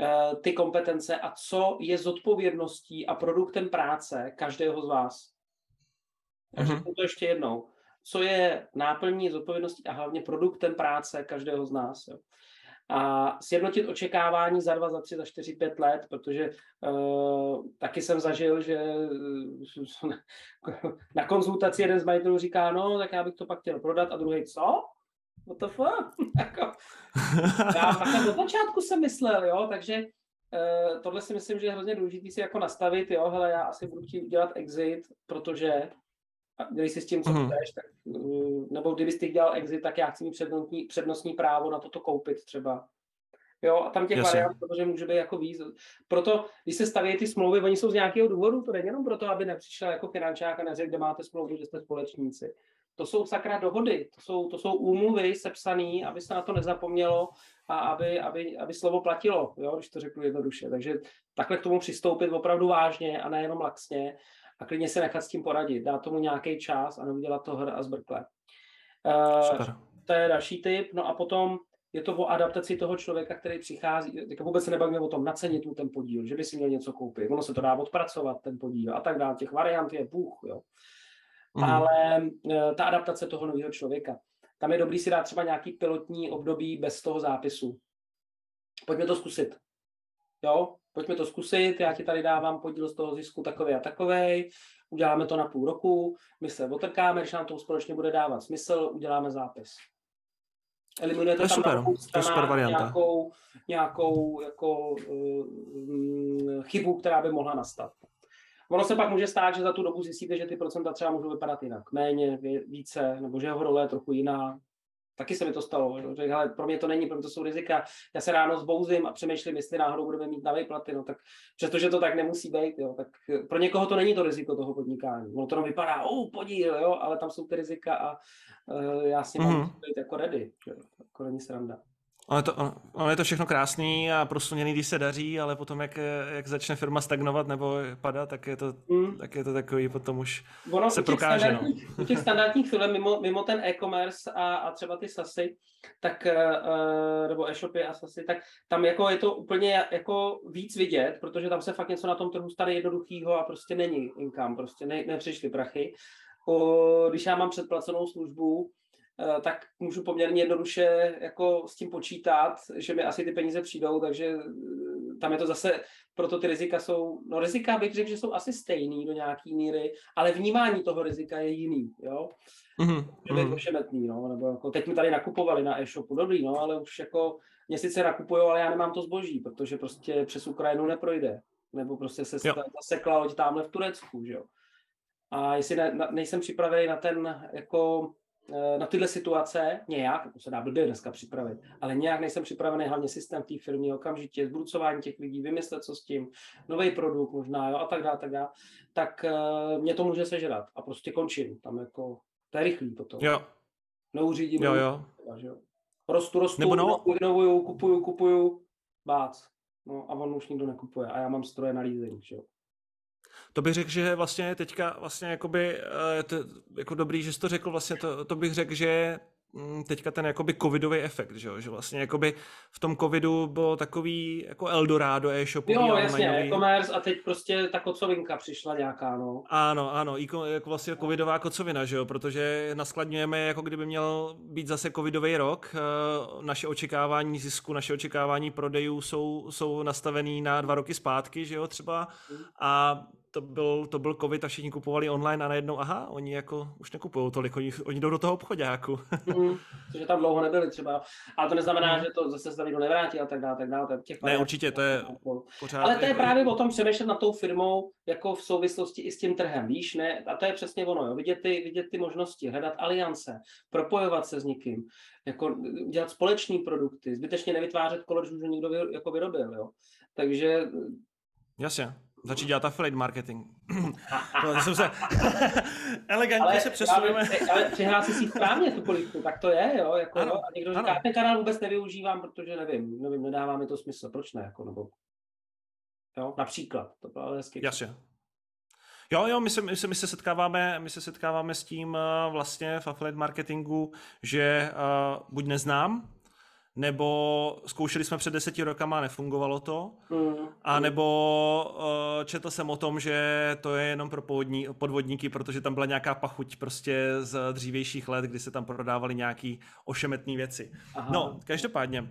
eh, ty kompetence a co je zodpovědností a produktem práce každého z vás. Takže mm-hmm. to ještě jednou. Co je náplní zodpovědností a hlavně produktem práce každého z nás. Jo. a sjednotit očekávání za dva, za tři, za čtyři, pět let, protože uh, taky jsem zažil, že [LAUGHS] na konzultaci jeden z majitelů říká, no, tak já bych to pak chtěl prodat a druhý, co? What the fuck? [LAUGHS] jako, [LAUGHS] já takhle do začátku jsem myslel, jo, takže uh, tohle si myslím, že je hrozně důležité si jako nastavit, jo, hele, já asi budu chtít dělat exit, protože když si s tím, co mm. chceš, tak, uh, nebo kdybyste dělal exit, tak já chci mít přednostní, přednostní právo na toto koupit třeba. Jo, a tam těch Jasně. variant, protože může být jako víc. Proto, když se staví ty smlouvy, oni jsou z nějakého důvodu, to není jenom proto, aby nepřišel jako finančák a neřekl, kde máte smlouvu, že jste společníci. To jsou sakra dohody, to jsou, to jsou úmluvy sepsané, aby se na to nezapomnělo a aby, aby, aby slovo platilo, jo, když to řeknu jednoduše. Takže takhle k tomu přistoupit opravdu vážně a nejenom laxně a klidně se nechat s tím poradit, dát tomu nějaký čas a neudělat to hr a zbrkle. Uh, to je další tip. No a potom je to o adaptaci toho člověka, který přichází, jako vůbec se nebavíme o tom nacenit mu ten podíl, že by si měl něco koupit, ono se to dá odpracovat, ten podíl a tak dále, těch variant je bůh, jo. Mm. Ale e, ta adaptace toho nového člověka, tam je dobrý si dát třeba nějaký pilotní období bez toho zápisu. Pojďme to zkusit. Jo, pojďme to zkusit, já ti tady dávám podíl z toho zisku takový a takový, uděláme to na půl roku, my se otrkáme, když nám to společně bude dávat smysl, uděláme zápis. Eliminujete to je tam super, to je super varianta. Nějakou, nějakou jako, uh, chybu, která by mohla nastat. Ono se pak může stát, že za tu dobu zjistíte, že ty procenta třeba můžou vypadat jinak. Méně, více, nebo že jeho role je trochu jiná. Taky se mi to stalo. Že, hele, pro mě to není, pro mě to jsou rizika. Já se ráno zbouzím a přemýšlím, jestli náhodou budeme mít na výplaty. No, tak přestože to tak nemusí být, jo, tak pro někoho to není to riziko toho podnikání. Ono to vypadá, oh, podíl, jo, ale tam jsou ty rizika a uh, já si mm-hmm. mám být jako ready. Že? Jako není sranda. Ono je, to, ono je to všechno krásný a prosuněný, když se daří, ale potom, jak, jak začne firma stagnovat nebo padat, tak je to, mm. tak je to takový, potom už ono, se prokáže. No. U těch standardních firm, mimo, mimo ten e-commerce a, a třeba ty sasy, tak, uh, nebo e-shopy a sasy, tak tam jako je to úplně jako víc vidět, protože tam se fakt něco na tom trhu stane jednoduchýho a prostě není income, prostě ne, nepřišly prachy. O, když já mám předplacenou službu, tak můžu poměrně jednoduše jako s tím počítat, že mi asi ty peníze přijdou, takže eh, tam je to zase, proto ty rizika jsou, no rizika bych řekl, že jsou asi stejný do nějaký míry, ale vnímání toho rizika je jiný, jo. Mm-hmm. Je to ošemetný, no, nebo jako teď mi tady nakupovali na e-shopu, dobrý, no, ale už jako mě sice nakupují, ale já nemám to zboží, protože prostě přes Ukrajinu neprojde, nebo prostě se zasekla loď tamhle v Turecku, že jo. A jestli ne, nejsem připravený na ten jako Eh, na tyhle situace nějak, to se dá blbě dneska připravit, ale nějak nejsem připravený, hlavně systém té firmě, okamžitě zbrucování těch lidí, vymyslet co s tím, nový produkt možná, jo, a tak dále, tak dále, tak uh, mě to může sežrat a prostě končím. Tam jako, to je rychlý potom. Jo. Neuřídím. Jo, jo. jo. Rostu, rostu, Nebo no. inovuju, kupuju, kupuju, bác. No a on už nikdo nekupuje a já mám stroje na leasing, že jo to bych řekl, že vlastně teďka vlastně jakoby, eh, to, jako dobrý, že jsi to řekl, vlastně to, to bych řekl, že mm, teďka ten jakoby covidový efekt, že, že vlastně jakoby v tom covidu bylo takový jako Eldorado e-shopu. Jo, jasně, e-commerce a teď prostě ta kocovinka přišla nějaká, no. Ano, ano, jako vlastně covidová kocovina, že jo, protože naskladňujeme, jako kdyby měl být zase covidový rok, eh, naše očekávání zisku, naše očekávání prodejů jsou, jsou nastavený na dva roky zpátky, že jo, třeba mhm. a to byl, to byl covid a všichni kupovali online a najednou, aha, oni jako už nekupují tolik, oni, oni jdou do toho obchodáku. [LAUGHS] mm, protože tam dlouho nebyli třeba. Ale to neznamená, mm. že to zase se to nevrátí a tak dále, tak dále. Těch ne, určitě, to je pořád. Ale to je jako... právě o tom přemýšlet nad tou firmou jako v souvislosti i s tím trhem, víš, ne? A to je přesně ono, jo? Vidět, ty, vidět ty možnosti, hledat aliance, propojovat se s někým, jako dělat společné produkty, zbytečně nevytvářet kolo, že někdo vy, jako vyrobil, jo. Takže Jasně. Začít dělat affiliate marketing. [LAUGHS] no, jsem se... [LAUGHS] Elegantně ale, se přesuneme. [LAUGHS] Ale, ale přihlásí si správně tu politiku, tak to je, jo. Jako, ano, no, a někdo říká, ten kanál vůbec nevyužívám, protože nevím, nevím, nedává mi to smysl. Proč ne? Jako, nebo, jo, například. To bylo hezky. Jasně. Jo, jo, my se, my se, my se, setkáváme, my se setkáváme s tím uh, vlastně v affiliate marketingu, že uh, buď neznám, nebo zkoušeli jsme před deseti rokama a nefungovalo to, mm. a nebo uh, četl jsem o tom, že to je jenom pro podvodní, podvodníky, protože tam byla nějaká pachuť prostě z dřívějších let, kdy se tam prodávaly nějaký ošemetné věci. Aha. No, každopádně,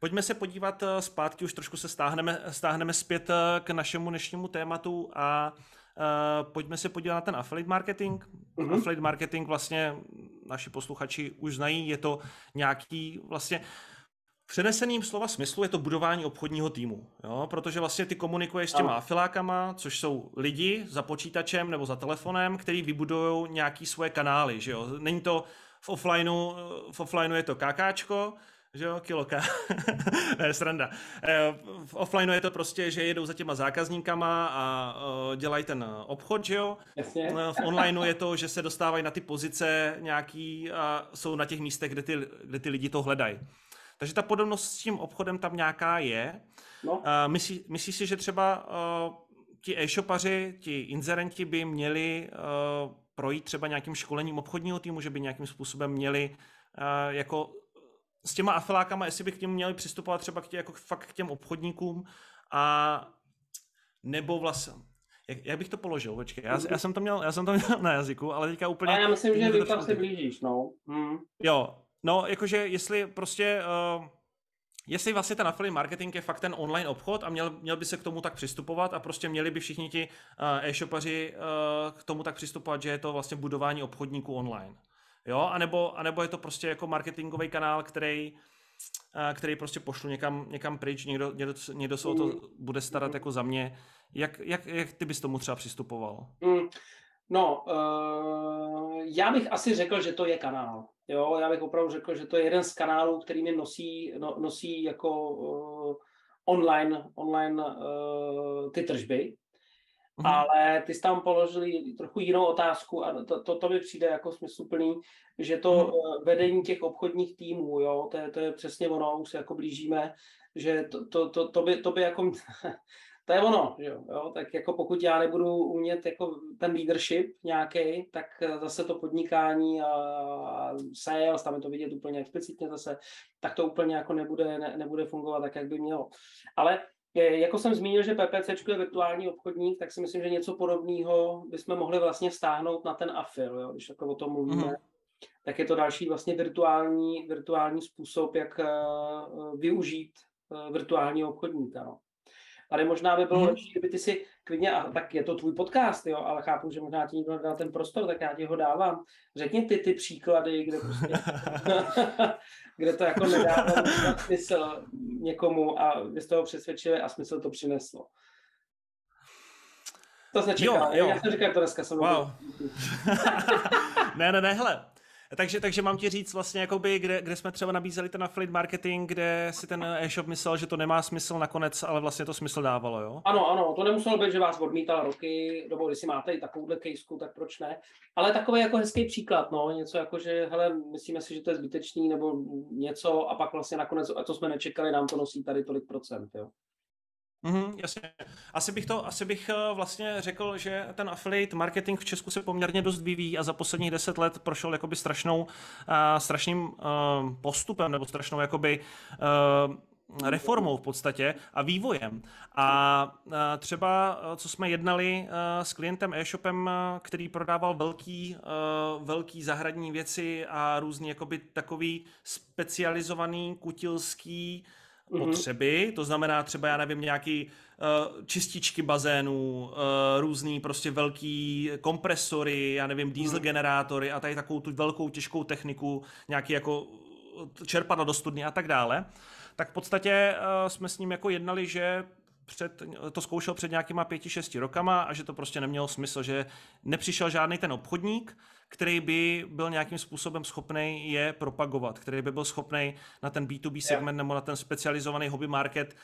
Pojďme se podívat eh, zpátky, už trošku se stáhneme, stáhneme zpět eh, k našemu dnešnímu tématu a uh, pojďme se podívat na ten affiliate marketing. Mm-hmm. Affiliate marketing vlastně naši posluchači už znají, je to nějaký vlastně přeneseným slova smyslu je to budování obchodního týmu, jo? protože vlastně ty komunikuješ s těma afilákama, což jsou lidi za počítačem nebo za telefonem, který vybudují nějaký svoje kanály, že jo? Není to v offlineu, v offlineu je to KKčko, že jo, kiloka. [LAUGHS] ne, sranda. Eh, v offlineu je to prostě, že jedou za těma zákazníkama a eh, dělají ten obchod, že jo. Jasně. Eh, v onlineu je to, že se dostávají na ty pozice nějaký a jsou na těch místech, kde ty, kde ty lidi to hledají. Takže ta podobnost s tím obchodem tam nějaká je. No. Myslí, myslíš si, že třeba uh, ti e-shopaři, ti inzerenti by měli uh, projít třeba nějakým školením obchodního týmu, že by nějakým způsobem měli uh, jako s těma afilákama, jestli by k těm měli přistupovat třeba k tě, jako fakt k těm obchodníkům a nebo vlastně, jak, jak bych to položil, počkej, já, já, jsem to měl, já jsem to měl [LAUGHS] na jazyku, ale teďka úplně... A já myslím, že vy tam se blížíš, no. Hmm. Jo, no, jakože jestli prostě, uh, jestli vlastně ten affiliate marketing je fakt ten online obchod a měl, měl by se k tomu tak přistupovat a prostě měli by všichni ti uh, e-shopaři uh, k tomu tak přistupovat, že je to vlastně budování obchodníků online. Jo, anebo, anebo je to prostě jako marketingový kanál, který, který prostě pošlu někam, někam pryč, někdo, někdo, někdo se o to mm. bude starat jako za mě. Jak, jak, jak ty bys tomu třeba přistupoval? Mm. No, uh, já bych asi řekl, že to je kanál. Jo, já bych opravdu řekl, že to je jeden z kanálů, který mi nosí, no, nosí jako uh, online, online uh, ty tržby. Mm. Ale ty jsi tam položili trochu jinou otázku a to, to, to mi přijde jako smysluplný, že to mm. vedení těch obchodních týmů, jo, to je, to je přesně ono, už se jako blížíme, že to, to, to, to, by, to by jako, to je ono, jo, jo, tak jako pokud já nebudu umět jako ten leadership nějaký, tak zase to podnikání a sales, tam je to vidět úplně explicitně zase, tak to úplně jako nebude, ne, nebude fungovat tak, jak by mělo. Ale jako jsem zmínil, že PPC je virtuální obchodník, tak si myslím, že něco podobného bychom mohli vlastně stáhnout na ten AFIL, jo, když jako o tom mluvíme. Mm-hmm. Tak je to další vlastně virtuální, virtuální způsob, jak uh, využít uh, virtuálního obchodníka. No. Tady možná by bylo mm-hmm. lepší, kdyby ty si klidně, a tak je to tvůj podcast, jo, ale chápu, že možná ti někdo nedal ten prostor, tak já ti ho dávám. Řekni ty ty příklady, kde prostě, [LAUGHS] kde to jako nedává smysl někomu a vy jste ho přesvědčili a smysl to přineslo. To jsi nečekal. Jo, jo. Já jsem říkal, to dneska jsem wow. [LAUGHS] ne, ne, ne, hele, takže, takže mám ti říct vlastně, jakoby, kde, kde jsme třeba nabízeli ten affiliate marketing, kde si ten e-shop myslel, že to nemá smysl nakonec, ale vlastně to smysl dávalo, jo? Ano, ano, to nemuselo být, že vás odmítal roky, nebo když si máte i takovouhle kejsku, tak proč ne? Ale takový jako hezký příklad, no, něco jako, že hele, myslíme si, že to je zbytečný, nebo něco a pak vlastně nakonec, a to jsme nečekali, nám to nosí tady tolik procent, jo? Mm, jasně. Asi bych to, asi bych eh, vlastně řekl, že ten affiliate marketing v Česku se poměrně dost vyvíjí a za posledních deset let prošel jakoby strašnou, uh, strašným uh, postupem nebo strašnou jakoby uh, reformou v podstatě a vývojem. A třeba, co jsme jednali s klientem e-shopem, který prodával velký, velký zahradní věci a různý jakoby takový specializovaný kutilský. Potřeby, to znamená třeba, já nevím, nějaký uh, čističky bazénů, uh, různý prostě velký kompresory, já nevím, diesel mm. generátory a tady takovou tu velkou těžkou techniku, nějaký jako čerpadla do studny a tak dále, tak v podstatě uh, jsme s ním jako jednali, že před, to zkoušel před nějakýma pěti, šesti rokama a že to prostě nemělo smysl, že nepřišel žádný ten obchodník, který by byl nějakým způsobem schopný je propagovat, který by byl schopný na ten B2B segment nebo na ten specializovaný hobby market,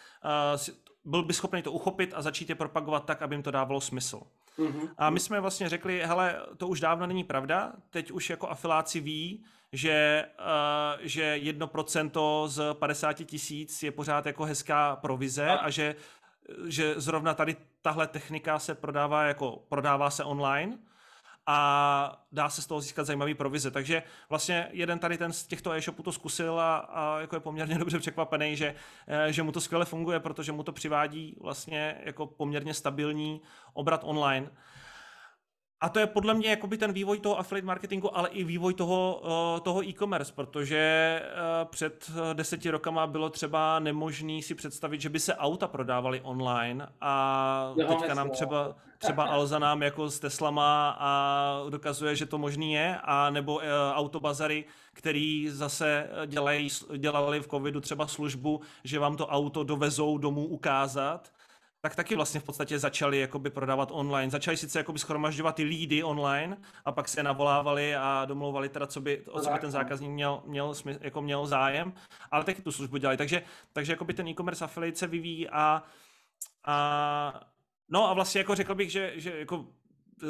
uh, byl by schopný to uchopit a začít je propagovat tak, aby jim to dávalo smysl. Mm-hmm. A my jsme vlastně řekli, hele, to už dávno není pravda, teď už jako afiláci ví, že, uh, že jedno procento z 50 tisíc je pořád jako hezká provize a, a že, že zrovna tady tahle technika se prodává jako prodává se online a dá se z toho získat zajímavý provize. Takže vlastně jeden tady ten z těchto e-shopů to zkusil a, a jako je poměrně [LAUGHS] dobře překvapený, že, eh, že mu to skvěle funguje, protože mu to přivádí vlastně jako poměrně stabilní obrat online. A to je podle mě jakoby ten vývoj toho affiliate marketingu, ale i vývoj toho, uh, toho e-commerce, protože uh, před deseti rokama bylo třeba nemožný si představit, že by se auta prodávaly online a jo, teďka nám třeba, třeba [LAUGHS] Alza nám jako s Teslama a dokazuje, že to možný je, a nebo autobazary, který zase dělají, dělali v covidu třeba službu, že vám to auto dovezou domů ukázat tak taky vlastně v podstatě začali jakoby prodávat online. Začali sice jakoby schromažďovat ty lídy online a pak se navolávali a domlouvali teda, co by, o co by ten zákazník měl, měl, jako měl zájem, ale taky tu službu dělali. Takže, takže jakoby ten e-commerce affiliate se vyvíjí a, a no a vlastně jako řekl bych, že, že jako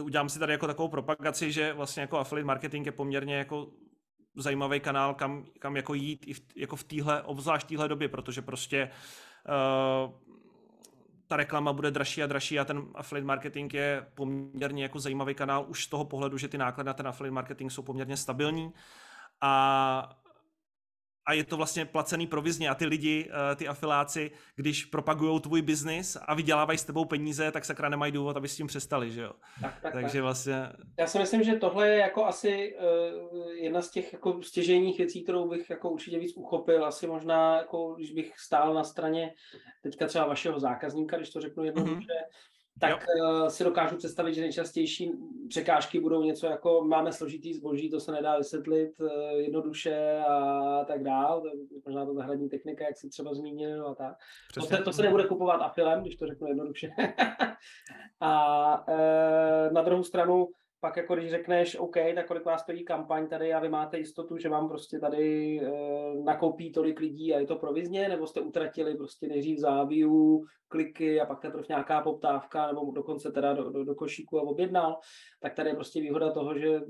udělám si tady jako takovou propagaci, že vlastně jako affiliate marketing je poměrně jako zajímavý kanál, kam, kam jako jít i v, jako v téhle, obzvlášť téhle době, protože prostě uh, ta reklama bude dražší a dražší a ten affiliate marketing je poměrně jako zajímavý kanál už z toho pohledu, že ty náklady na ten affiliate marketing jsou poměrně stabilní. A a je to vlastně placený provizně a ty lidi, eh, ty afiláci, když propagují tvůj biznis a vydělávají s tebou peníze, tak sakra nemají důvod, aby s tím přestali, že jo? Tak, tak, Takže tak. vlastně... Já si myslím, že tohle je jako asi uh, jedna z těch jako stěžejních věcí, kterou bych jako určitě víc uchopil. Asi možná, jako když bych stál na straně teďka třeba vašeho zákazníka, když to řeknu jednoduše, mm-hmm tak jo. Eh, si dokážu představit, že nejčastější překážky budou něco jako máme složitý zboží, to se nedá vysvětlit eh, jednoduše a tak dál. Možná to zahradní technika, jak si třeba zmínil a tak. To se, to se nebude kupovat afilem, když to řeknu jednoduše. [LAUGHS] a e, na druhou stranu pak jako když řekneš, OK, tak kolik vás stojí kampaň tady a vy máte jistotu, že vám prostě tady e, nakoupí tolik lidí a je to provizně, nebo jste utratili prostě nejdřív záviu, kliky a pak teprve nějaká poptávka, nebo dokonce teda do, do, do košíku a objednal, tak tady je prostě výhoda toho, že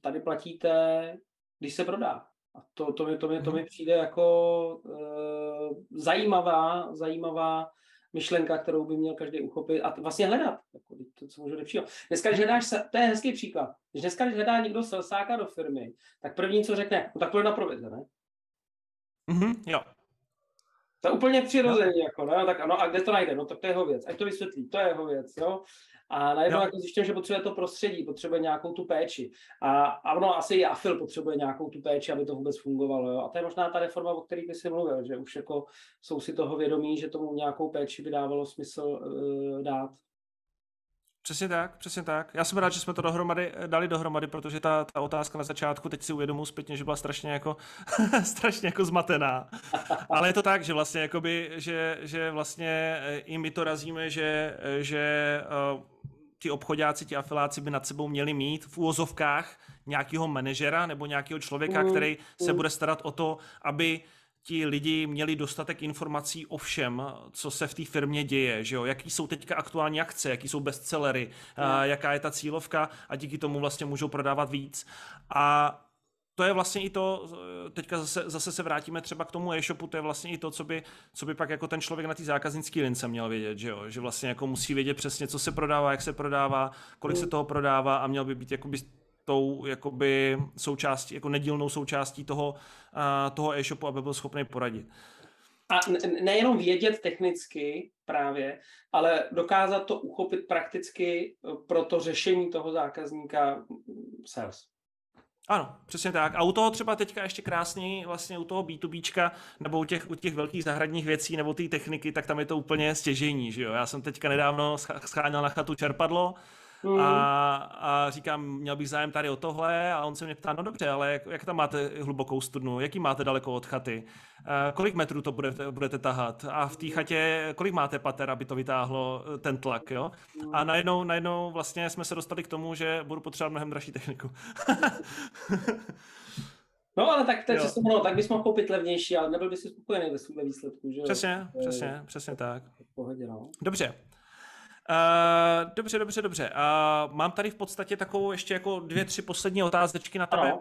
tady platíte, když se prodá. A to, to, mi, to, mi, to mi mhm. přijde jako e, zajímavá, zajímavá myšlenka, kterou by měl každý uchopit a vlastně hledat. Jako, to, co můžu lepšího. Dneska, když hledáš, to je hezký příklad. Když dneska, když hledá někdo selsáka do firmy, tak první, co řekne, no tak to je na provize, ne? Mm-hmm, jo. To je úplně přirozeně, no. jako, no, tak ano, a kde to najde? No tak to je jeho věc, ať to vysvětlí, to je jeho věc, jo. A najednou jako zjišťujem, že potřebuje to prostředí, potřebuje nějakou tu péči. A, a ono asi i AFIL potřebuje nějakou tu péči, aby to vůbec fungovalo. Jo? A to je možná ta reforma, o které by si mluvil, že už jako jsou si toho vědomí, že tomu nějakou péči by dávalo smysl uh, dát. Přesně tak, přesně tak. Já jsem rád, že jsme to dohromady, dali dohromady, protože ta, ta otázka na začátku, teď si uvědomuji zpětně, že byla strašně jako, [LAUGHS] strašně jako zmatená. [LAUGHS] Ale je to tak, že vlastně, jakoby, že, že vlastně eh, i my to razíme, že, že uh, ti obchodáci, ti afiláci by nad sebou měli mít v úvozovkách nějakého manažera nebo nějakého člověka, mm, který se mm. bude starat o to, aby ti lidi měli dostatek informací o všem, co se v té firmě děje, že jo? jaký jsou teďka aktuální akce, jaký jsou bestsellery, mm. jaká je ta cílovka a díky tomu vlastně můžou prodávat víc. A to je vlastně i to, teďka zase, zase se vrátíme třeba k tomu e-shopu, to je vlastně i to, co by, co by pak jako ten člověk na té zákaznické lince měl vědět, že jo? že vlastně jako musí vědět přesně, co se prodává, jak se prodává, kolik se toho prodává a měl by být jakoby tou jakoby součástí, jako nedílnou součástí toho, uh, toho e-shopu, aby byl schopný poradit. A nejenom vědět technicky právě, ale dokázat to uchopit prakticky pro to řešení toho zákazníka sales. Ano, přesně tak. A u toho třeba teďka ještě krásný, vlastně u toho B2Bčka, nebo u těch, u těch velkých zahradních věcí, nebo té techniky, tak tam je to úplně stěžení, že jo. Já jsem teďka nedávno scháněl na chatu čerpadlo, Mm. A, a říkám, měl bych zájem tady o tohle a on se mě ptá, no dobře, ale jak, jak tam máte hlubokou studnu, jaký máte daleko od chaty, uh, kolik metrů to budete, budete tahat a v té chatě, kolik máte pater, aby to vytáhlo eh, ten tlak, jo? A najednou, najednou vlastně jsme se dostali k tomu, že budu potřebovat mnohem dražší techniku. [LAUGHS] No ale tak, tak, no, tak bys mohl koupit levnější, ale nebyl bys spokojený ve výsledku, že Přesně, přesně, přesně tak. V pohodě, no. Dobře, Uh, dobře, dobře, dobře. Uh, mám tady v podstatě takovou ještě jako dvě, tři poslední otázečky na tebe. Uh,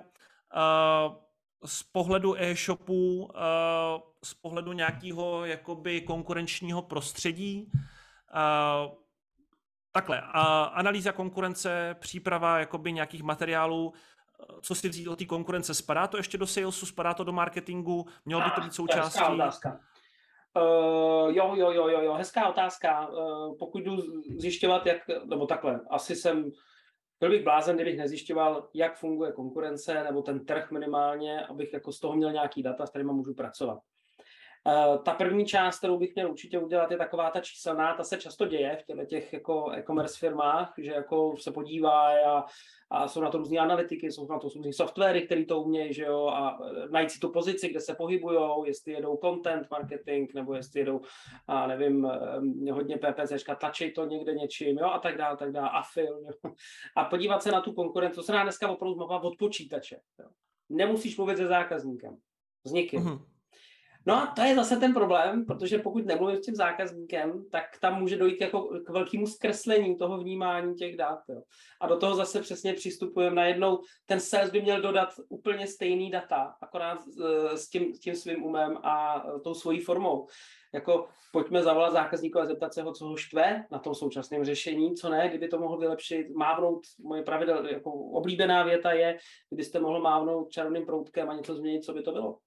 z pohledu e-shopu, uh, z pohledu nějakého jakoby konkurenčního prostředí, uh, takhle, uh, analýza konkurence, příprava jakoby nějakých materiálů, co si vzít o té konkurence, spadá to ještě do salesu, spadá to do marketingu, mělo by to být součástí? Uh, jo, jo, jo, jo, jo, hezká otázka. Uh, pokud jdu zjišťovat, jak, nebo takhle, asi jsem byl bych blázen, kdybych nezjišťoval, jak funguje konkurence nebo ten trh minimálně, abych jako z toho měl nějaký data, s kterými můžu pracovat. Uh, ta první část, kterou bych měl určitě udělat, je taková ta číselná, ta se často děje v těchto těch jako e-commerce firmách, že jako se podívá a, a jsou na to různé analytiky, jsou na to různé softwary, které to umějí, že jo, a e, najít si tu pozici, kde se pohybujou, jestli jedou content marketing, nebo jestli jedou, a nevím, hodně PPCčka, tlačej to někde něčím, jo, a tak dále, tak dále, a film, jo. A podívat se na tu konkurenci, to se dá dneska opravdu zmapovat od počítače, jo. Nemusíš mluvit se zákazníkem, s nikým. Mm-hmm No a to je zase ten problém, protože pokud nemluvím s tím zákazníkem, tak tam může dojít jako k velkému zkreslení toho vnímání těch dat. Jo. A do toho zase přesně přistupujeme najednou. Ten sales by měl dodat úplně stejný data, akorát eh, s tím, s tím svým umem a eh, tou svojí formou. Jako pojďme zavolat zákazníku a zeptat se ho, co ho štve na tom současném řešení, co ne, kdyby to mohl vylepšit, mávnout, moje pravidel, jako oblíbená věta je, kdybyste mohl mávnout čarovným proutkem a něco změnit, co by to bylo.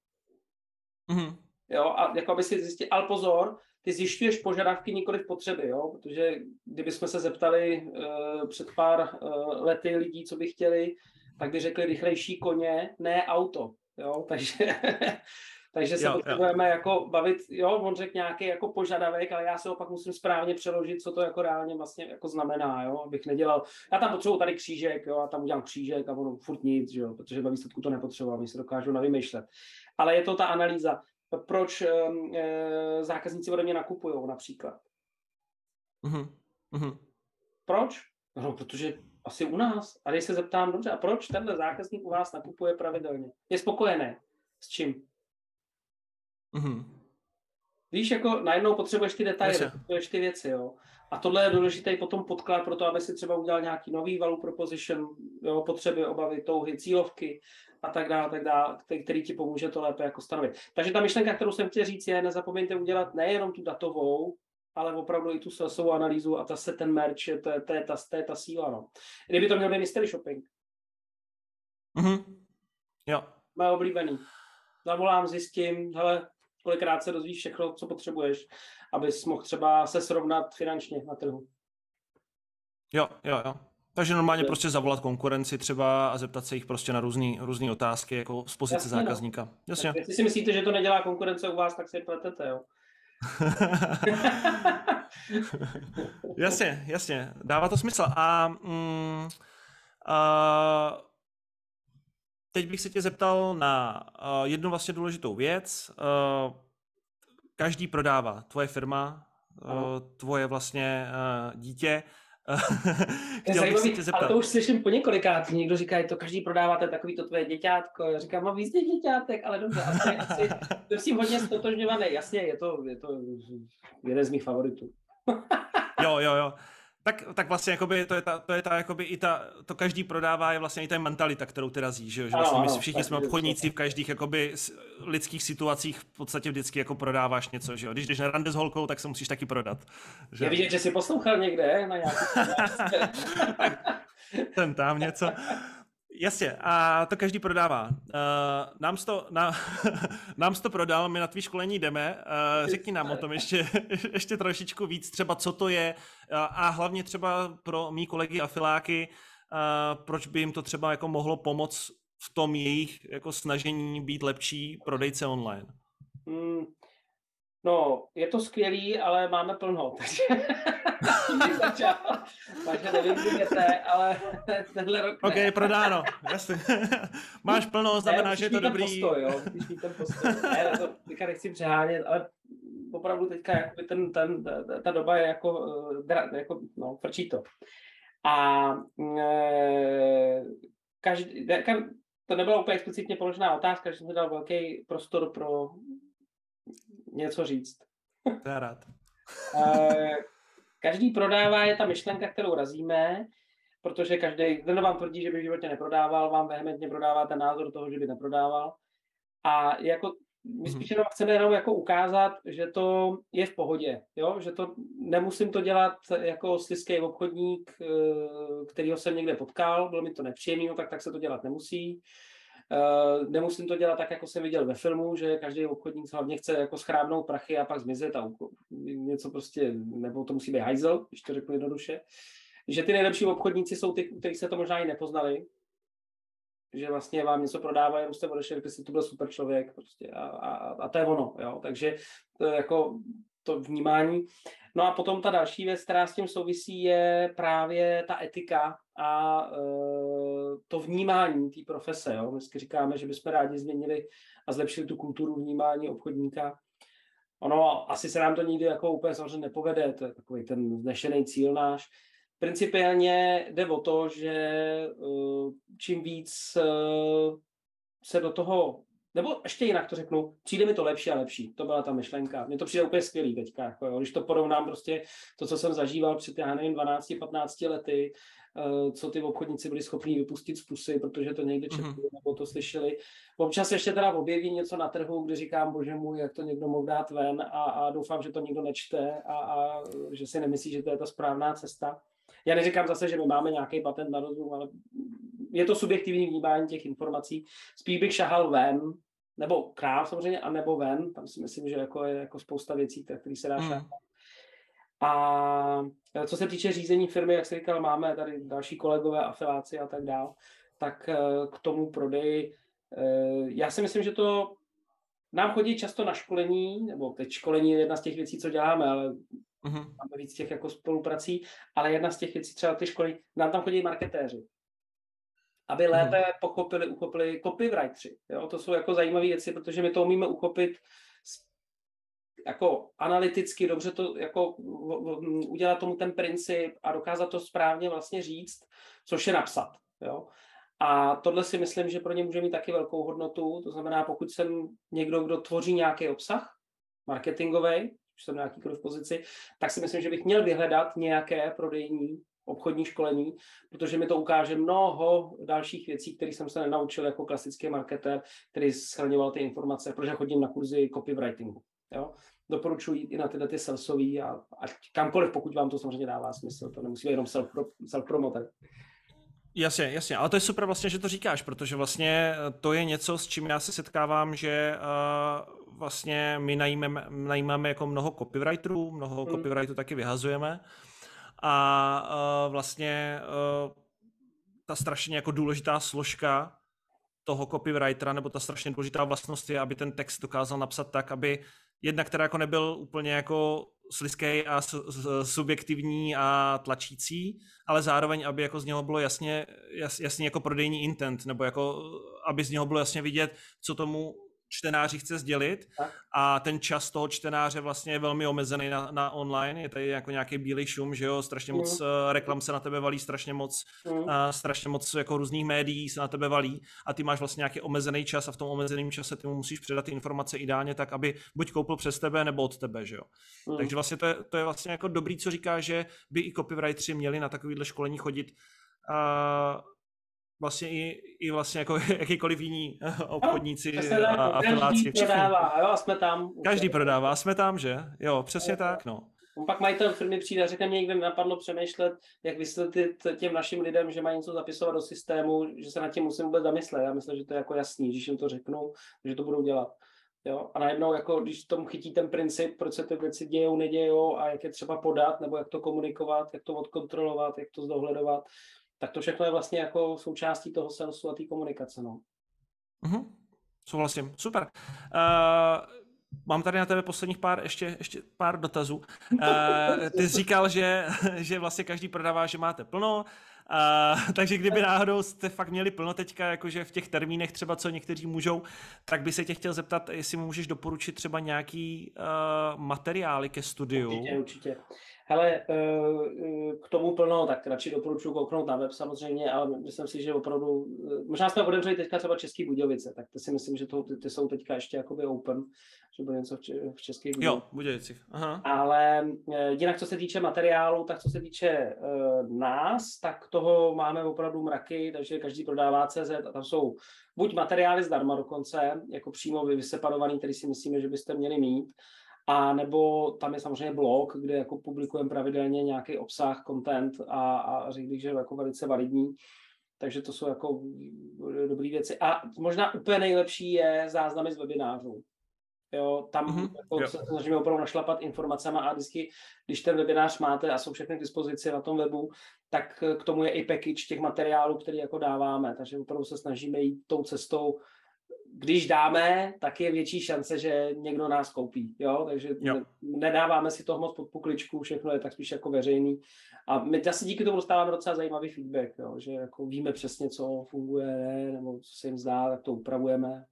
Mm-hmm jo, a jako aby si zjistil, ale pozor, ty zjišťuješ požadavky, nikoli potřeby, jo, protože kdybychom se zeptali uh, před pár uh, lety lidí, co by chtěli, tak by řekli rychlejší koně, ne auto, jo, [LAUGHS] takže, takže se jo, potřebujeme jo. jako bavit, jo, on řekl nějaký jako požadavek, ale já se ho pak musím správně přeložit, co to jako reálně vlastně jako znamená, jo, abych nedělal, já tam potřebuji tady křížek, jo, a tam udělám křížek a ono furt nic, jo, protože ve výsledku to nepotřebuji, my se dokážu navymýšlet. Ale je to ta analýza proč e, zákazníci ode mě nakupují například. Mm-hmm. Proč? No, protože asi u nás. A když se zeptám, dobře, a proč tenhle zákazník u vás nakupuje pravidelně? Je spokojený. S čím? Mm-hmm. Víš, jako najednou potřebuješ ty detaily, potřebuješ ty věci, jo. A tohle je důležitý potom podklad pro to, aby si třeba udělal nějaký nový value proposition, jo, potřeby, obavy, touhy, cílovky a tak dále, tak dále, který, ti pomůže to lépe jako stanovit. Takže ta myšlenka, kterou jsem chtěl říct, je, nezapomeňte udělat nejenom tu datovou, ale opravdu i tu salesovou analýzu a ta se ten merch, to je, to je, to je, ta, to je ta síla. No. Kdyby to měl být mystery shopping. Mhm. Jo. Má oblíbený. Zavolám, zjistím, hele, kolikrát se dozvíš všechno, co potřebuješ, abys mohl třeba se srovnat finančně na trhu. Jo, jo, jo. Takže normálně prostě zavolat konkurenci třeba a zeptat se jich prostě na různé otázky jako z pozice Jasně, no. zákazníka. No. Jasně. Jestli si myslíte, že to nedělá konkurence u vás, tak si pletete, jo. [LAUGHS] jasně, jasně. Dává to smysl. A, mm, a teď bych se tě zeptal na uh, jednu vlastně důležitou věc. Uh, každý prodává. Tvoje firma, uh, tvoje vlastně uh, dítě. [LAUGHS] Chtěl zajímavý, se ale to už slyším po několikrát. Někdo říká, že to každý prodáváte takový to tvoje děťátko. Já říkám, mám víc děťátek, ale dobře, asi, asi to tím hodně stotožňované. Jasně, je to, je to jeden z mých favoritů. jo, jo, jo tak, tak vlastně jakoby, to je, ta, to je ta, jakoby i ta, to každý prodává je vlastně i ta mentalita, kterou ty razí, že, že vlastně my všichni jsme obchodníci v každých jakoby lidských situacích v podstatě vždycky jako prodáváš něco, že jo. Když jdeš na rande s holkou, tak se musíš taky prodat. Že? Je vidět, že jsi poslouchal někde na nějaký [LAUGHS] [LAUGHS] Jsem tam něco. Jasně, a to každý prodává. Uh, nám, to, na, [LAUGHS] nám to prodal, my na tvý školení jdeme. Uh, řekni nám o tom ještě, [LAUGHS] ještě trošičku víc, třeba co to je uh, a hlavně třeba pro mý kolegy a filáky, uh, proč by jim to třeba jako mohlo pomoct v tom jejich jako snažení být lepší prodejce online. Hmm, No, je to skvělý, ale máme plno, [LAUGHS] takže [LAUGHS] začal. Takže nevím, kdy jdete, ale [LAUGHS] tenhle rok ne. Ok, prodáno, jasně. Máš plno, znamená, ne, že je to dobrý. Postoj, jo, mít ten postoj. Ne, to teďka nechci přehánět, ale opravdu teďka jakoby ten, ten, ta doba je jako, eh, jako no, frčí to. A e, každý, to nebyla úplně explicitně položená otázka, že jsem dal velký prostor pro něco říct. Já rád. [LAUGHS] Eh, každý prodává, je ta myšlenka, kterou razíme, protože každý, ten vám tvrdí, že by v životě neprodával, vám vehementně prodává ten názor toho, že by neprodával. A jako my mhm. spíš jenom chceme jenom jako ukázat, že to je v pohodě, jo? že to nemusím to dělat jako sliský obchodník, eh, kterýho jsem někde potkal, bylo mi to nepříjemný, no tak tak se to dělat nemusí. Uh, nemusím to dělat tak, jako jsem viděl ve filmu, že každý obchodník hlavně chce jako schrábnout prachy a pak zmizet a něco prostě, nebo to musí být hajzel, když to řeknu jednoduše. že ty nejlepší obchodníci jsou ty, kteří se to možná i nepoznali, že vlastně vám něco prodávají, jenom jste odešli, si, to byl super člověk prostě a, a, a to je ono, jo, takže to je jako to vnímání. No a potom ta další věc, která s tím souvisí, je právě ta etika a e, to vnímání té profese. Jo. Dneska říkáme, že bychom rádi změnili a zlepšili tu kulturu vnímání obchodníka. Ono asi se nám to nikdy jako úplně samozřejmě nepovede, to je takový ten vznešený cíl náš. Principiálně jde o to, že e, čím víc e, se do toho nebo ještě jinak to řeknu, přijde mi to lepší a lepší. To byla ta myšlenka. Mně to přijde úplně skvělý teďka. Jako jo. Když to porovnám prostě to, co jsem zažíval před, já nevím, 12-15 lety, uh, co ty obchodníci byli schopni vypustit z pusy, protože to někde četli mm-hmm. nebo to slyšeli. Občas ještě teda objeví něco na trhu, kde říkám, bože můj, jak to někdo mohl dát ven a, a doufám, že to nikdo nečte a, a že si nemyslí, že to je ta správná cesta. Já neříkám zase, že my máme nějaký patent na rozum, ale je to subjektivní vnímání těch informací. Spíš bych šahal ven, nebo král samozřejmě, a nebo ven. Tam si myslím, že jako je jako spousta věcí, které se dá mm. šáhnout. A co se týče řízení firmy, jak se říkal, máme tady další kolegové, afiláci a tak dál, tak eh, k tomu prodeji. Eh, já si myslím, že to nám chodí často na školení, nebo teď školení je jedna z těch věcí, co děláme, ale uh-huh. máme víc těch jako spoluprací, ale jedna z těch věcí, třeba ty školy, nám tam chodí marketéři aby hmm. lépe hmm. pochopili, uchopili copywriteri. Jo? To jsou jako zajímavé věci, protože my to umíme uchopit jako analyticky dobře to jako udělat tomu ten princip a dokázat to správně vlastně říct, což je napsat. Jo? A tohle si myslím, že pro ně může mít taky velkou hodnotu. To znamená, pokud jsem někdo, kdo tvoří nějaký obsah marketingový, už jsem na jakýkoliv pozici, tak si myslím, že bych měl vyhledat nějaké prodejní obchodní školení, protože mi to ukáže mnoho dalších věcí, které jsem se nenaučil jako klasický marketer, který schrňoval ty informace, protože chodím na kurzy copywritingu. Jo? Doporučuji i na tyhle ty salesový a, a kamkoliv, pokud vám to samozřejmě dává smysl. To nemusí být jenom self-promoter. Jasně, jasně, ale to je super vlastně, že to říkáš, protože vlastně to je něco, s čím já se setkávám, že uh, vlastně my najímáme, najímáme jako mnoho copywriterů, mnoho hmm. copywriterů taky vyhazujeme a uh, vlastně uh, ta strašně jako důležitá složka toho copywritera, nebo ta strašně důležitá vlastnost je, aby ten text dokázal napsat tak, aby jedna, která jako nebyl úplně jako sliský a subjektivní a tlačící, ale zároveň, aby jako z něho bylo jasně, jas, jasně jako prodejní intent, nebo jako, aby z něho bylo jasně vidět, co tomu čtenáři chce sdělit a ten čas toho čtenáře vlastně je velmi omezený na, na online, je tady jako nějaký bílý šum, že jo, strašně moc mm. reklam se na tebe valí, strašně moc, mm. uh, strašně moc jako různých médií se na tebe valí a ty máš vlastně nějaký omezený čas a v tom omezeném čase ty mu musíš předat ty informace ideálně tak, aby buď koupil přes tebe nebo od tebe, že jo. Mm. Takže vlastně to je, to je vlastně jako dobrý, co říká, že by i copywriteri měli na takovýhle školení chodit uh, vlastně i, i vlastně jako [LAUGHS] jakýkoliv jiní obchodníci no, a afiláci. Každý prodává, jo, a jsme tam. Každý prodává, jsme tam, že? Jo, přesně jo, tak, no. Pak majitel firmy přijde a řekne mě, někde napadlo přemýšlet, jak vysvětlit těm našim lidem, že mají něco zapisovat do systému, že se nad tím musím vůbec zamyslet. Já myslím, že to je jako jasný, když jim to řeknou, že to budou dělat. Jo? A najednou, jako, když tom chytí ten princip, proč se ty věci dějou, nedějou a jak je třeba podat, nebo jak to komunikovat, jak to odkontrolovat, jak to zdohledovat, tak to všechno je vlastně jako součástí toho salesu a té komunikace. No. Mm-hmm. Souhlasím, super. Uh, mám tady na tebe posledních pár, ještě, ještě pár dotazů. Uh, [LAUGHS] ty jsi říkal, že, že vlastně každý prodává, že máte plno, Uh, takže kdyby náhodou jste fakt měli plno teďka, jakože v těch termínech třeba, co někteří můžou, tak by se tě chtěl zeptat, jestli můžeš doporučit třeba nějaký uh, materiály ke studiu. Určitě, určitě. Hele, eh, eh, k tomu plno, tak radši doporučuji kouknout na web samozřejmě, ale myslím si, že opravdu, eh, možná jsme otevřeli teďka třeba Český Budějovice, tak to si myslím, že to, ty, ty jsou teďka ještě jakoby open, že bude něco v, v Českých Budějovicích. Jo, Budějovicích. Aha. Ale jinak, co se týče materiálu, tak co se týče uh, nás, tak toho máme opravdu mraky, takže každý prodává CZ a tam jsou buď materiály zdarma dokonce, jako přímo vyseparovaný, který si myslíme, že byste měli mít, a nebo tam je samozřejmě blog, kde jako publikujeme pravidelně nějaký obsah, content a, a řekl bych, že jako velice validní. Takže to jsou jako dobré věci. A možná úplně nejlepší je záznamy z webinářů. Jo, tam mm-hmm, jako se snažíme opravdu našlapat informacemi a vždycky, když ten webinář máte a jsou všechny k dispozici na tom webu, tak k tomu je i package těch materiálů, který jako dáváme. Takže opravdu se snažíme jít tou cestou, když dáme, tak je větší šance, že někdo nás koupí. Jo? Takže jo. nedáváme si to moc pod pukličku, všechno je tak spíš jako veřejný. A my asi díky tomu dostáváme docela zajímavý feedback, jo? že jako víme přesně, co funguje, ne, nebo co se jim zdá, tak to upravujeme.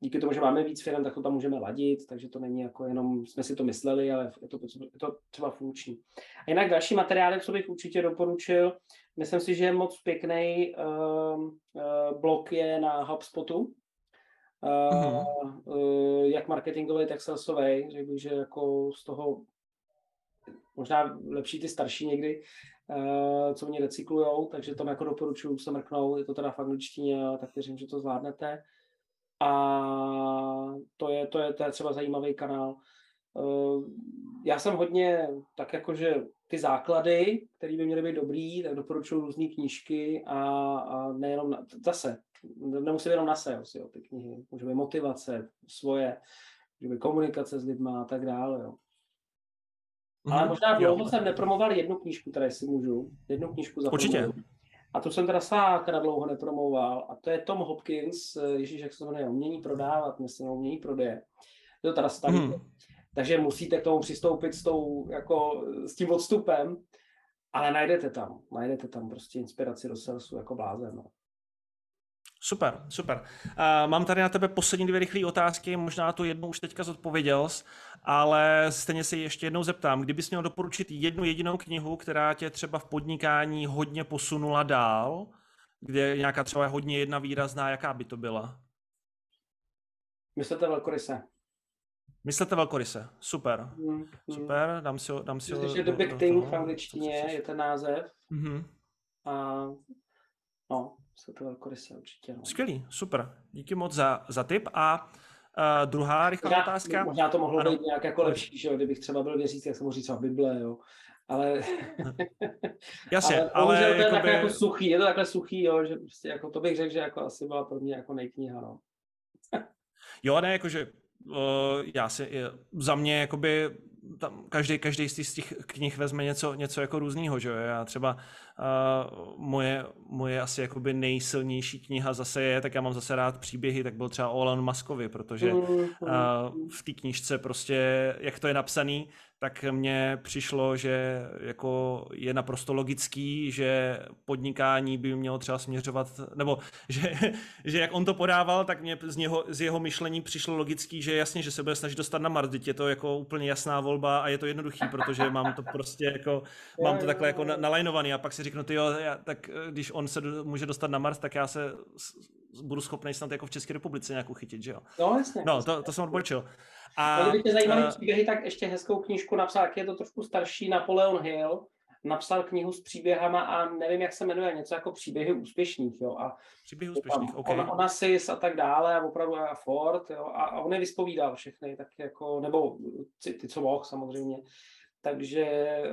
Díky tomu, že máme víc firm, tak to tam můžeme ladit, takže to není jako jenom, jsme si to mysleli, ale je to, je to třeba funkční. A jinak další materiály, co bych určitě doporučil, myslím si, že je moc pěkný uh, uh, blog je na HubSpotu, uh, uh, jak marketingový, tak salesový. Řekl že jako z toho možná lepší ty starší někdy, uh, co mě recyklujou, takže tam jako doporučuji se mrknout, je to teda v angličtině, tak věřím, že to zvládnete. A to je, to je, to je třeba zajímavý kanál. Já jsem hodně tak jakože ty základy, které by měly být dobrý, tak doporučuji různé knížky a, a nejenom, na, zase, nemusí být jenom na sales, jo, ty knihy, může být motivace svoje, může být komunikace s lidmi a tak dále, jo. Mm-hmm. Ale možná dlouho jo. jsem nepromoval jednu knížku, které si můžu, jednu knížku za Určitě. A to jsem teda sákra dlouho nepromoval. A to je Tom Hopkins, Ježíš, jak se jmenuje, umění prodávat, myslím, umění prodeje. Je to teda starý. Mm. Takže musíte k tomu přistoupit s, tou, jako, s tím odstupem, ale najdete tam, najdete tam prostě inspiraci do salesu jako blázen. No. Super, super. Uh, mám tady na tebe poslední dvě rychlé otázky, možná tu jednu už teďka zodpověděl, ale stejně se ještě jednou zeptám, kdybys měl doporučit jednu jedinou knihu, která tě třeba v podnikání hodně posunula dál, kde nějaká třeba hodně jedna výrazná, jaká by to byla? Myslíte velkoryse. Myslíte velkoryse, super. Mm, super, dám si ho. Dám si Myslím, že The Big Thing v angličtině je ten název. Mm-hmm. A no, to velkoryse určitě. No. Skvělý, super. Díky moc za, za tip. A uh, druhá rychlá možná, otázka. Možná to mohlo ano. být nějak jako lepší, že jo? kdybych třeba byl věřící, jak jsem mohl říct třeba Bible, jo. Ale, [LAUGHS] Jasně, ale, ale to je jakoby... takhle jako suchý, je to takhle suchý, jo, že prostě jako to bych řekl, že jako asi byla pro mě jako nejkniha, no. jo, ne, jakože já si, za mě jakoby tam každý, každý z těch knih vezme něco, něco jako různýho, že jo? Já třeba uh, moje, moje asi jakoby nejsilnější kniha zase je, tak já mám zase rád příběhy, tak byl třeba Olan Maskovi, protože uh, v té knižce prostě, jak to je napsaný, tak mně přišlo, že jako je naprosto logický, že podnikání by mělo třeba směřovat, nebo [LAUGHS] že, že jak on to podával, tak mě z, něho, z jeho myšlení přišlo logický, že jasně, že se bude snažit dostat na Mars, je to jako úplně jasná volba a je to jednoduchý, protože mám to prostě jako, mám to takhle jako nalajnovaný a pak si řeknu, ty jo, já, tak eh, když on se do, může dostat na Mars, tak já se budu schopný snad jako v České republice nějakou chytit, že jo? No, jasně. No, to, to jsem odbočil. A, kdyby tě zajímaly uh, příběhy, tak ještě hezkou knížku napsal, jak je to trošku starší, Napoleon Hill, napsal knihu s příběhama a nevím, jak se jmenuje, něco jako příběhy úspěšných, jo. A příběhy úspěšných, OK. Ona, Onassis a tak dále, a opravdu a Ford, jo, a, a on je vyspovídal všechny, tak jako, nebo ty, ty co mohl samozřejmě. Takže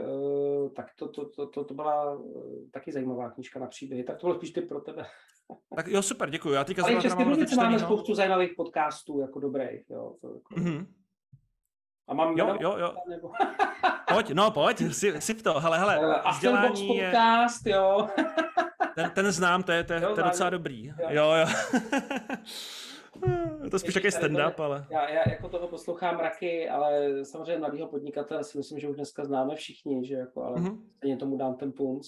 uh, tak to, to, to, to, to byla uh, taky zajímavá knížka na příběhy. Tak to bylo spíš ty pro tebe. [LAUGHS] Tak jo, super, děkuji. Já teďka Ale České republice máme no. spoustu zajímavých podcastů, jako dobrých. Jo, to jako... mm-hmm. A mám jo, jo, jo. [LAUGHS] Nebo... pojď, no pojď, si, si to, hele, hele. Uh, vzdělání podcast, je... jo. ten, ten znám, to je, to je, to je docela dobrý. Jo, jo. jo. [LAUGHS] Je to spíš takový stand-up, ale... Já, já jako toho poslouchám mraky, ale samozřejmě mladého podnikatele si myslím, že už dneska známe všichni, že jako, ale mm-hmm. stejně tomu dám ten punc.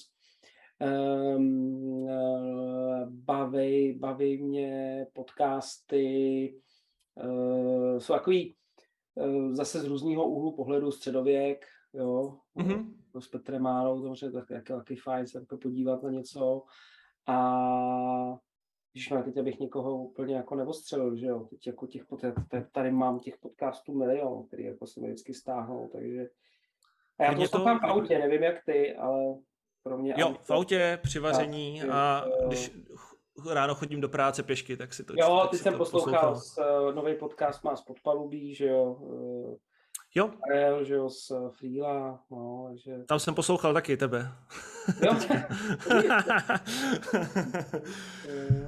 Um, uh, baví, baví mě podcasty, uh, jsou takový uh, zase z různého úhlu pohledu středověk, jo, mm-hmm. s Petrem Márou, to je taky, taky fajn se podívat na něco a když má teď abych někoho úplně jako nevostřelil, že jo, teď jako těch, tady mám těch podcastů milion, který jako se mi vždycky stáhnou, takže a já to poslouchám v autě, nevím jak ty, ale pro mě... Jo, v autě, při vaření a když ráno chodím do práce pěšky, tak si to Jo, ty jsem poslouchal, s, uh, nový podcast má z podpalubí, že jo, uh, Jo. Ariel, že jo, z Freela, no, že... Tam jsem poslouchal taky tebe. Jo. [LAUGHS]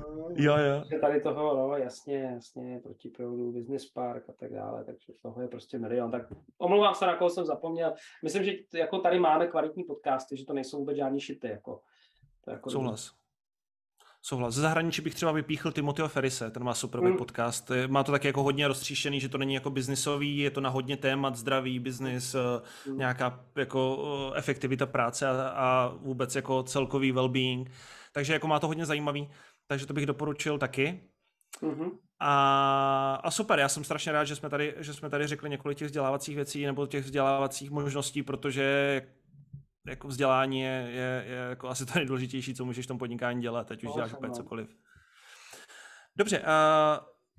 [LAUGHS] Jo, jo. Že tady toho, no, jasně, jasně, proti proudu, business park a tak dále, takže toho je prostě milion. Tak omlouvám se, na koho jsem zapomněl. Myslím, že jako tady máme kvalitní podcasty, že to nejsou vůbec žádný šity, jako. To jako Souhlas. Dobrý. Souhlas. Ze zahraničí bych třeba vypíchl Timothyho Ferise, ten má super mm. podcast. Má to taky jako hodně roztříštěný, že to není jako biznisový, je to na hodně témat, zdraví, biznis, mm. nějaká jako eh, efektivita práce a, a vůbec jako celkový well-being. Takže jako má to hodně zajímavý, takže to bych doporučil taky. Mm-hmm. A, a super, já jsem strašně rád, že jsme, tady, že jsme tady řekli několik těch vzdělávacích věcí nebo těch vzdělávacích možností, protože jako vzdělání je, je, je jako asi to nejdůležitější, co můžeš v tom podnikání dělat, ať už no, děláš úplně no. cokoliv. Dobře, uh,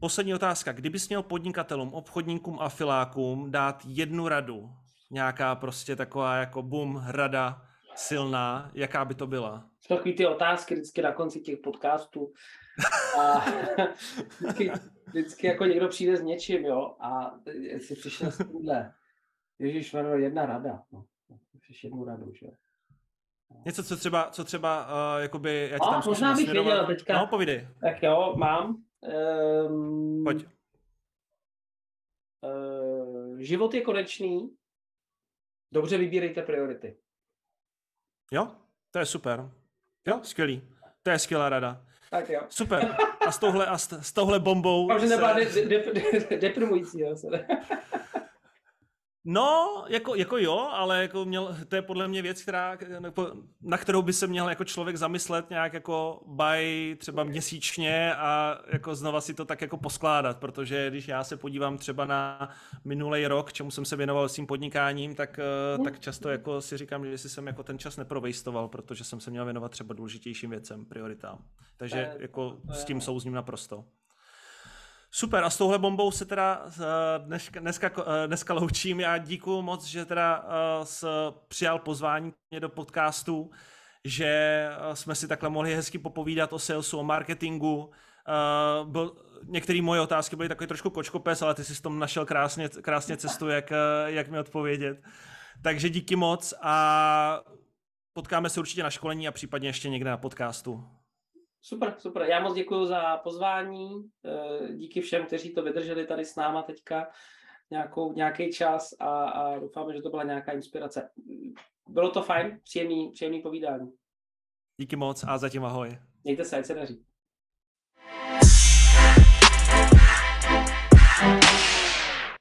poslední otázka. Kdybys měl podnikatelům, obchodníkům a filákům dát jednu radu, nějaká prostě taková jako bum, rada silná, jaká by to byla? Takový ty otázky vždycky na konci těch podcastů. A [LAUGHS] vždycky, vždycky jako někdo přijde s něčím, jo, a si přišel s tímhle. Ježíš, jedna rada. No chceš jednu radu, že Něco, co třeba, co třeba uh, jakoby, já ti tam možná bych věděl teďka. No, povídej. Tak jo, mám. Um, Pojď. Uh, život je konečný. Dobře vybírejte priority. Jo, to je super. Jo, skvělý. To je skvělá rada. Tak jo. Super. A s touhle, a s, s touhle bombou... Už nebyla de, de, de, de, deprimující. Jo. No, jako, jako jo, ale jako měl, to je podle mě věc, která, na kterou by se měl jako člověk zamyslet nějak jako by třeba měsíčně a jako znova si to tak jako poskládat, protože když já se podívám třeba na minulý rok, čemu jsem se věnoval svým podnikáním, tak, eh, tak často jako si říkám, že si jsem jako ten čas neprovejstoval, protože jsem se měl věnovat třeba důležitějším věcem, prioritám. Takže jako s tím souzním naprosto. Super, a s touhle bombou se teda eh, dneska, dneska, eh, dneska loučím. Já díkuju moc, že teda eh, s, přijal pozvání mě do podcastu, že jsme si takhle mohli hezky popovídat o salesu, o marketingu. Byl, některé moje otázky byly takový trošku kočkopes, ale ty jsi tom našel krásně, krásně cestu, jak, jak mi odpovědět. Takže díky moc a potkáme se určitě na školení a případně ještě někde na podcastu. Super, super. Já moc děkuji za pozvání. Eh, díky všem, kteří to vydrželi tady s náma teďka nějakou, nějaký čas a, a doufáme, že to byla nějaká inspirace. Bylo to fajn, příjemný, příjemný povídání. Díky moc a zatím ahoj. Mějte se, ať se daří.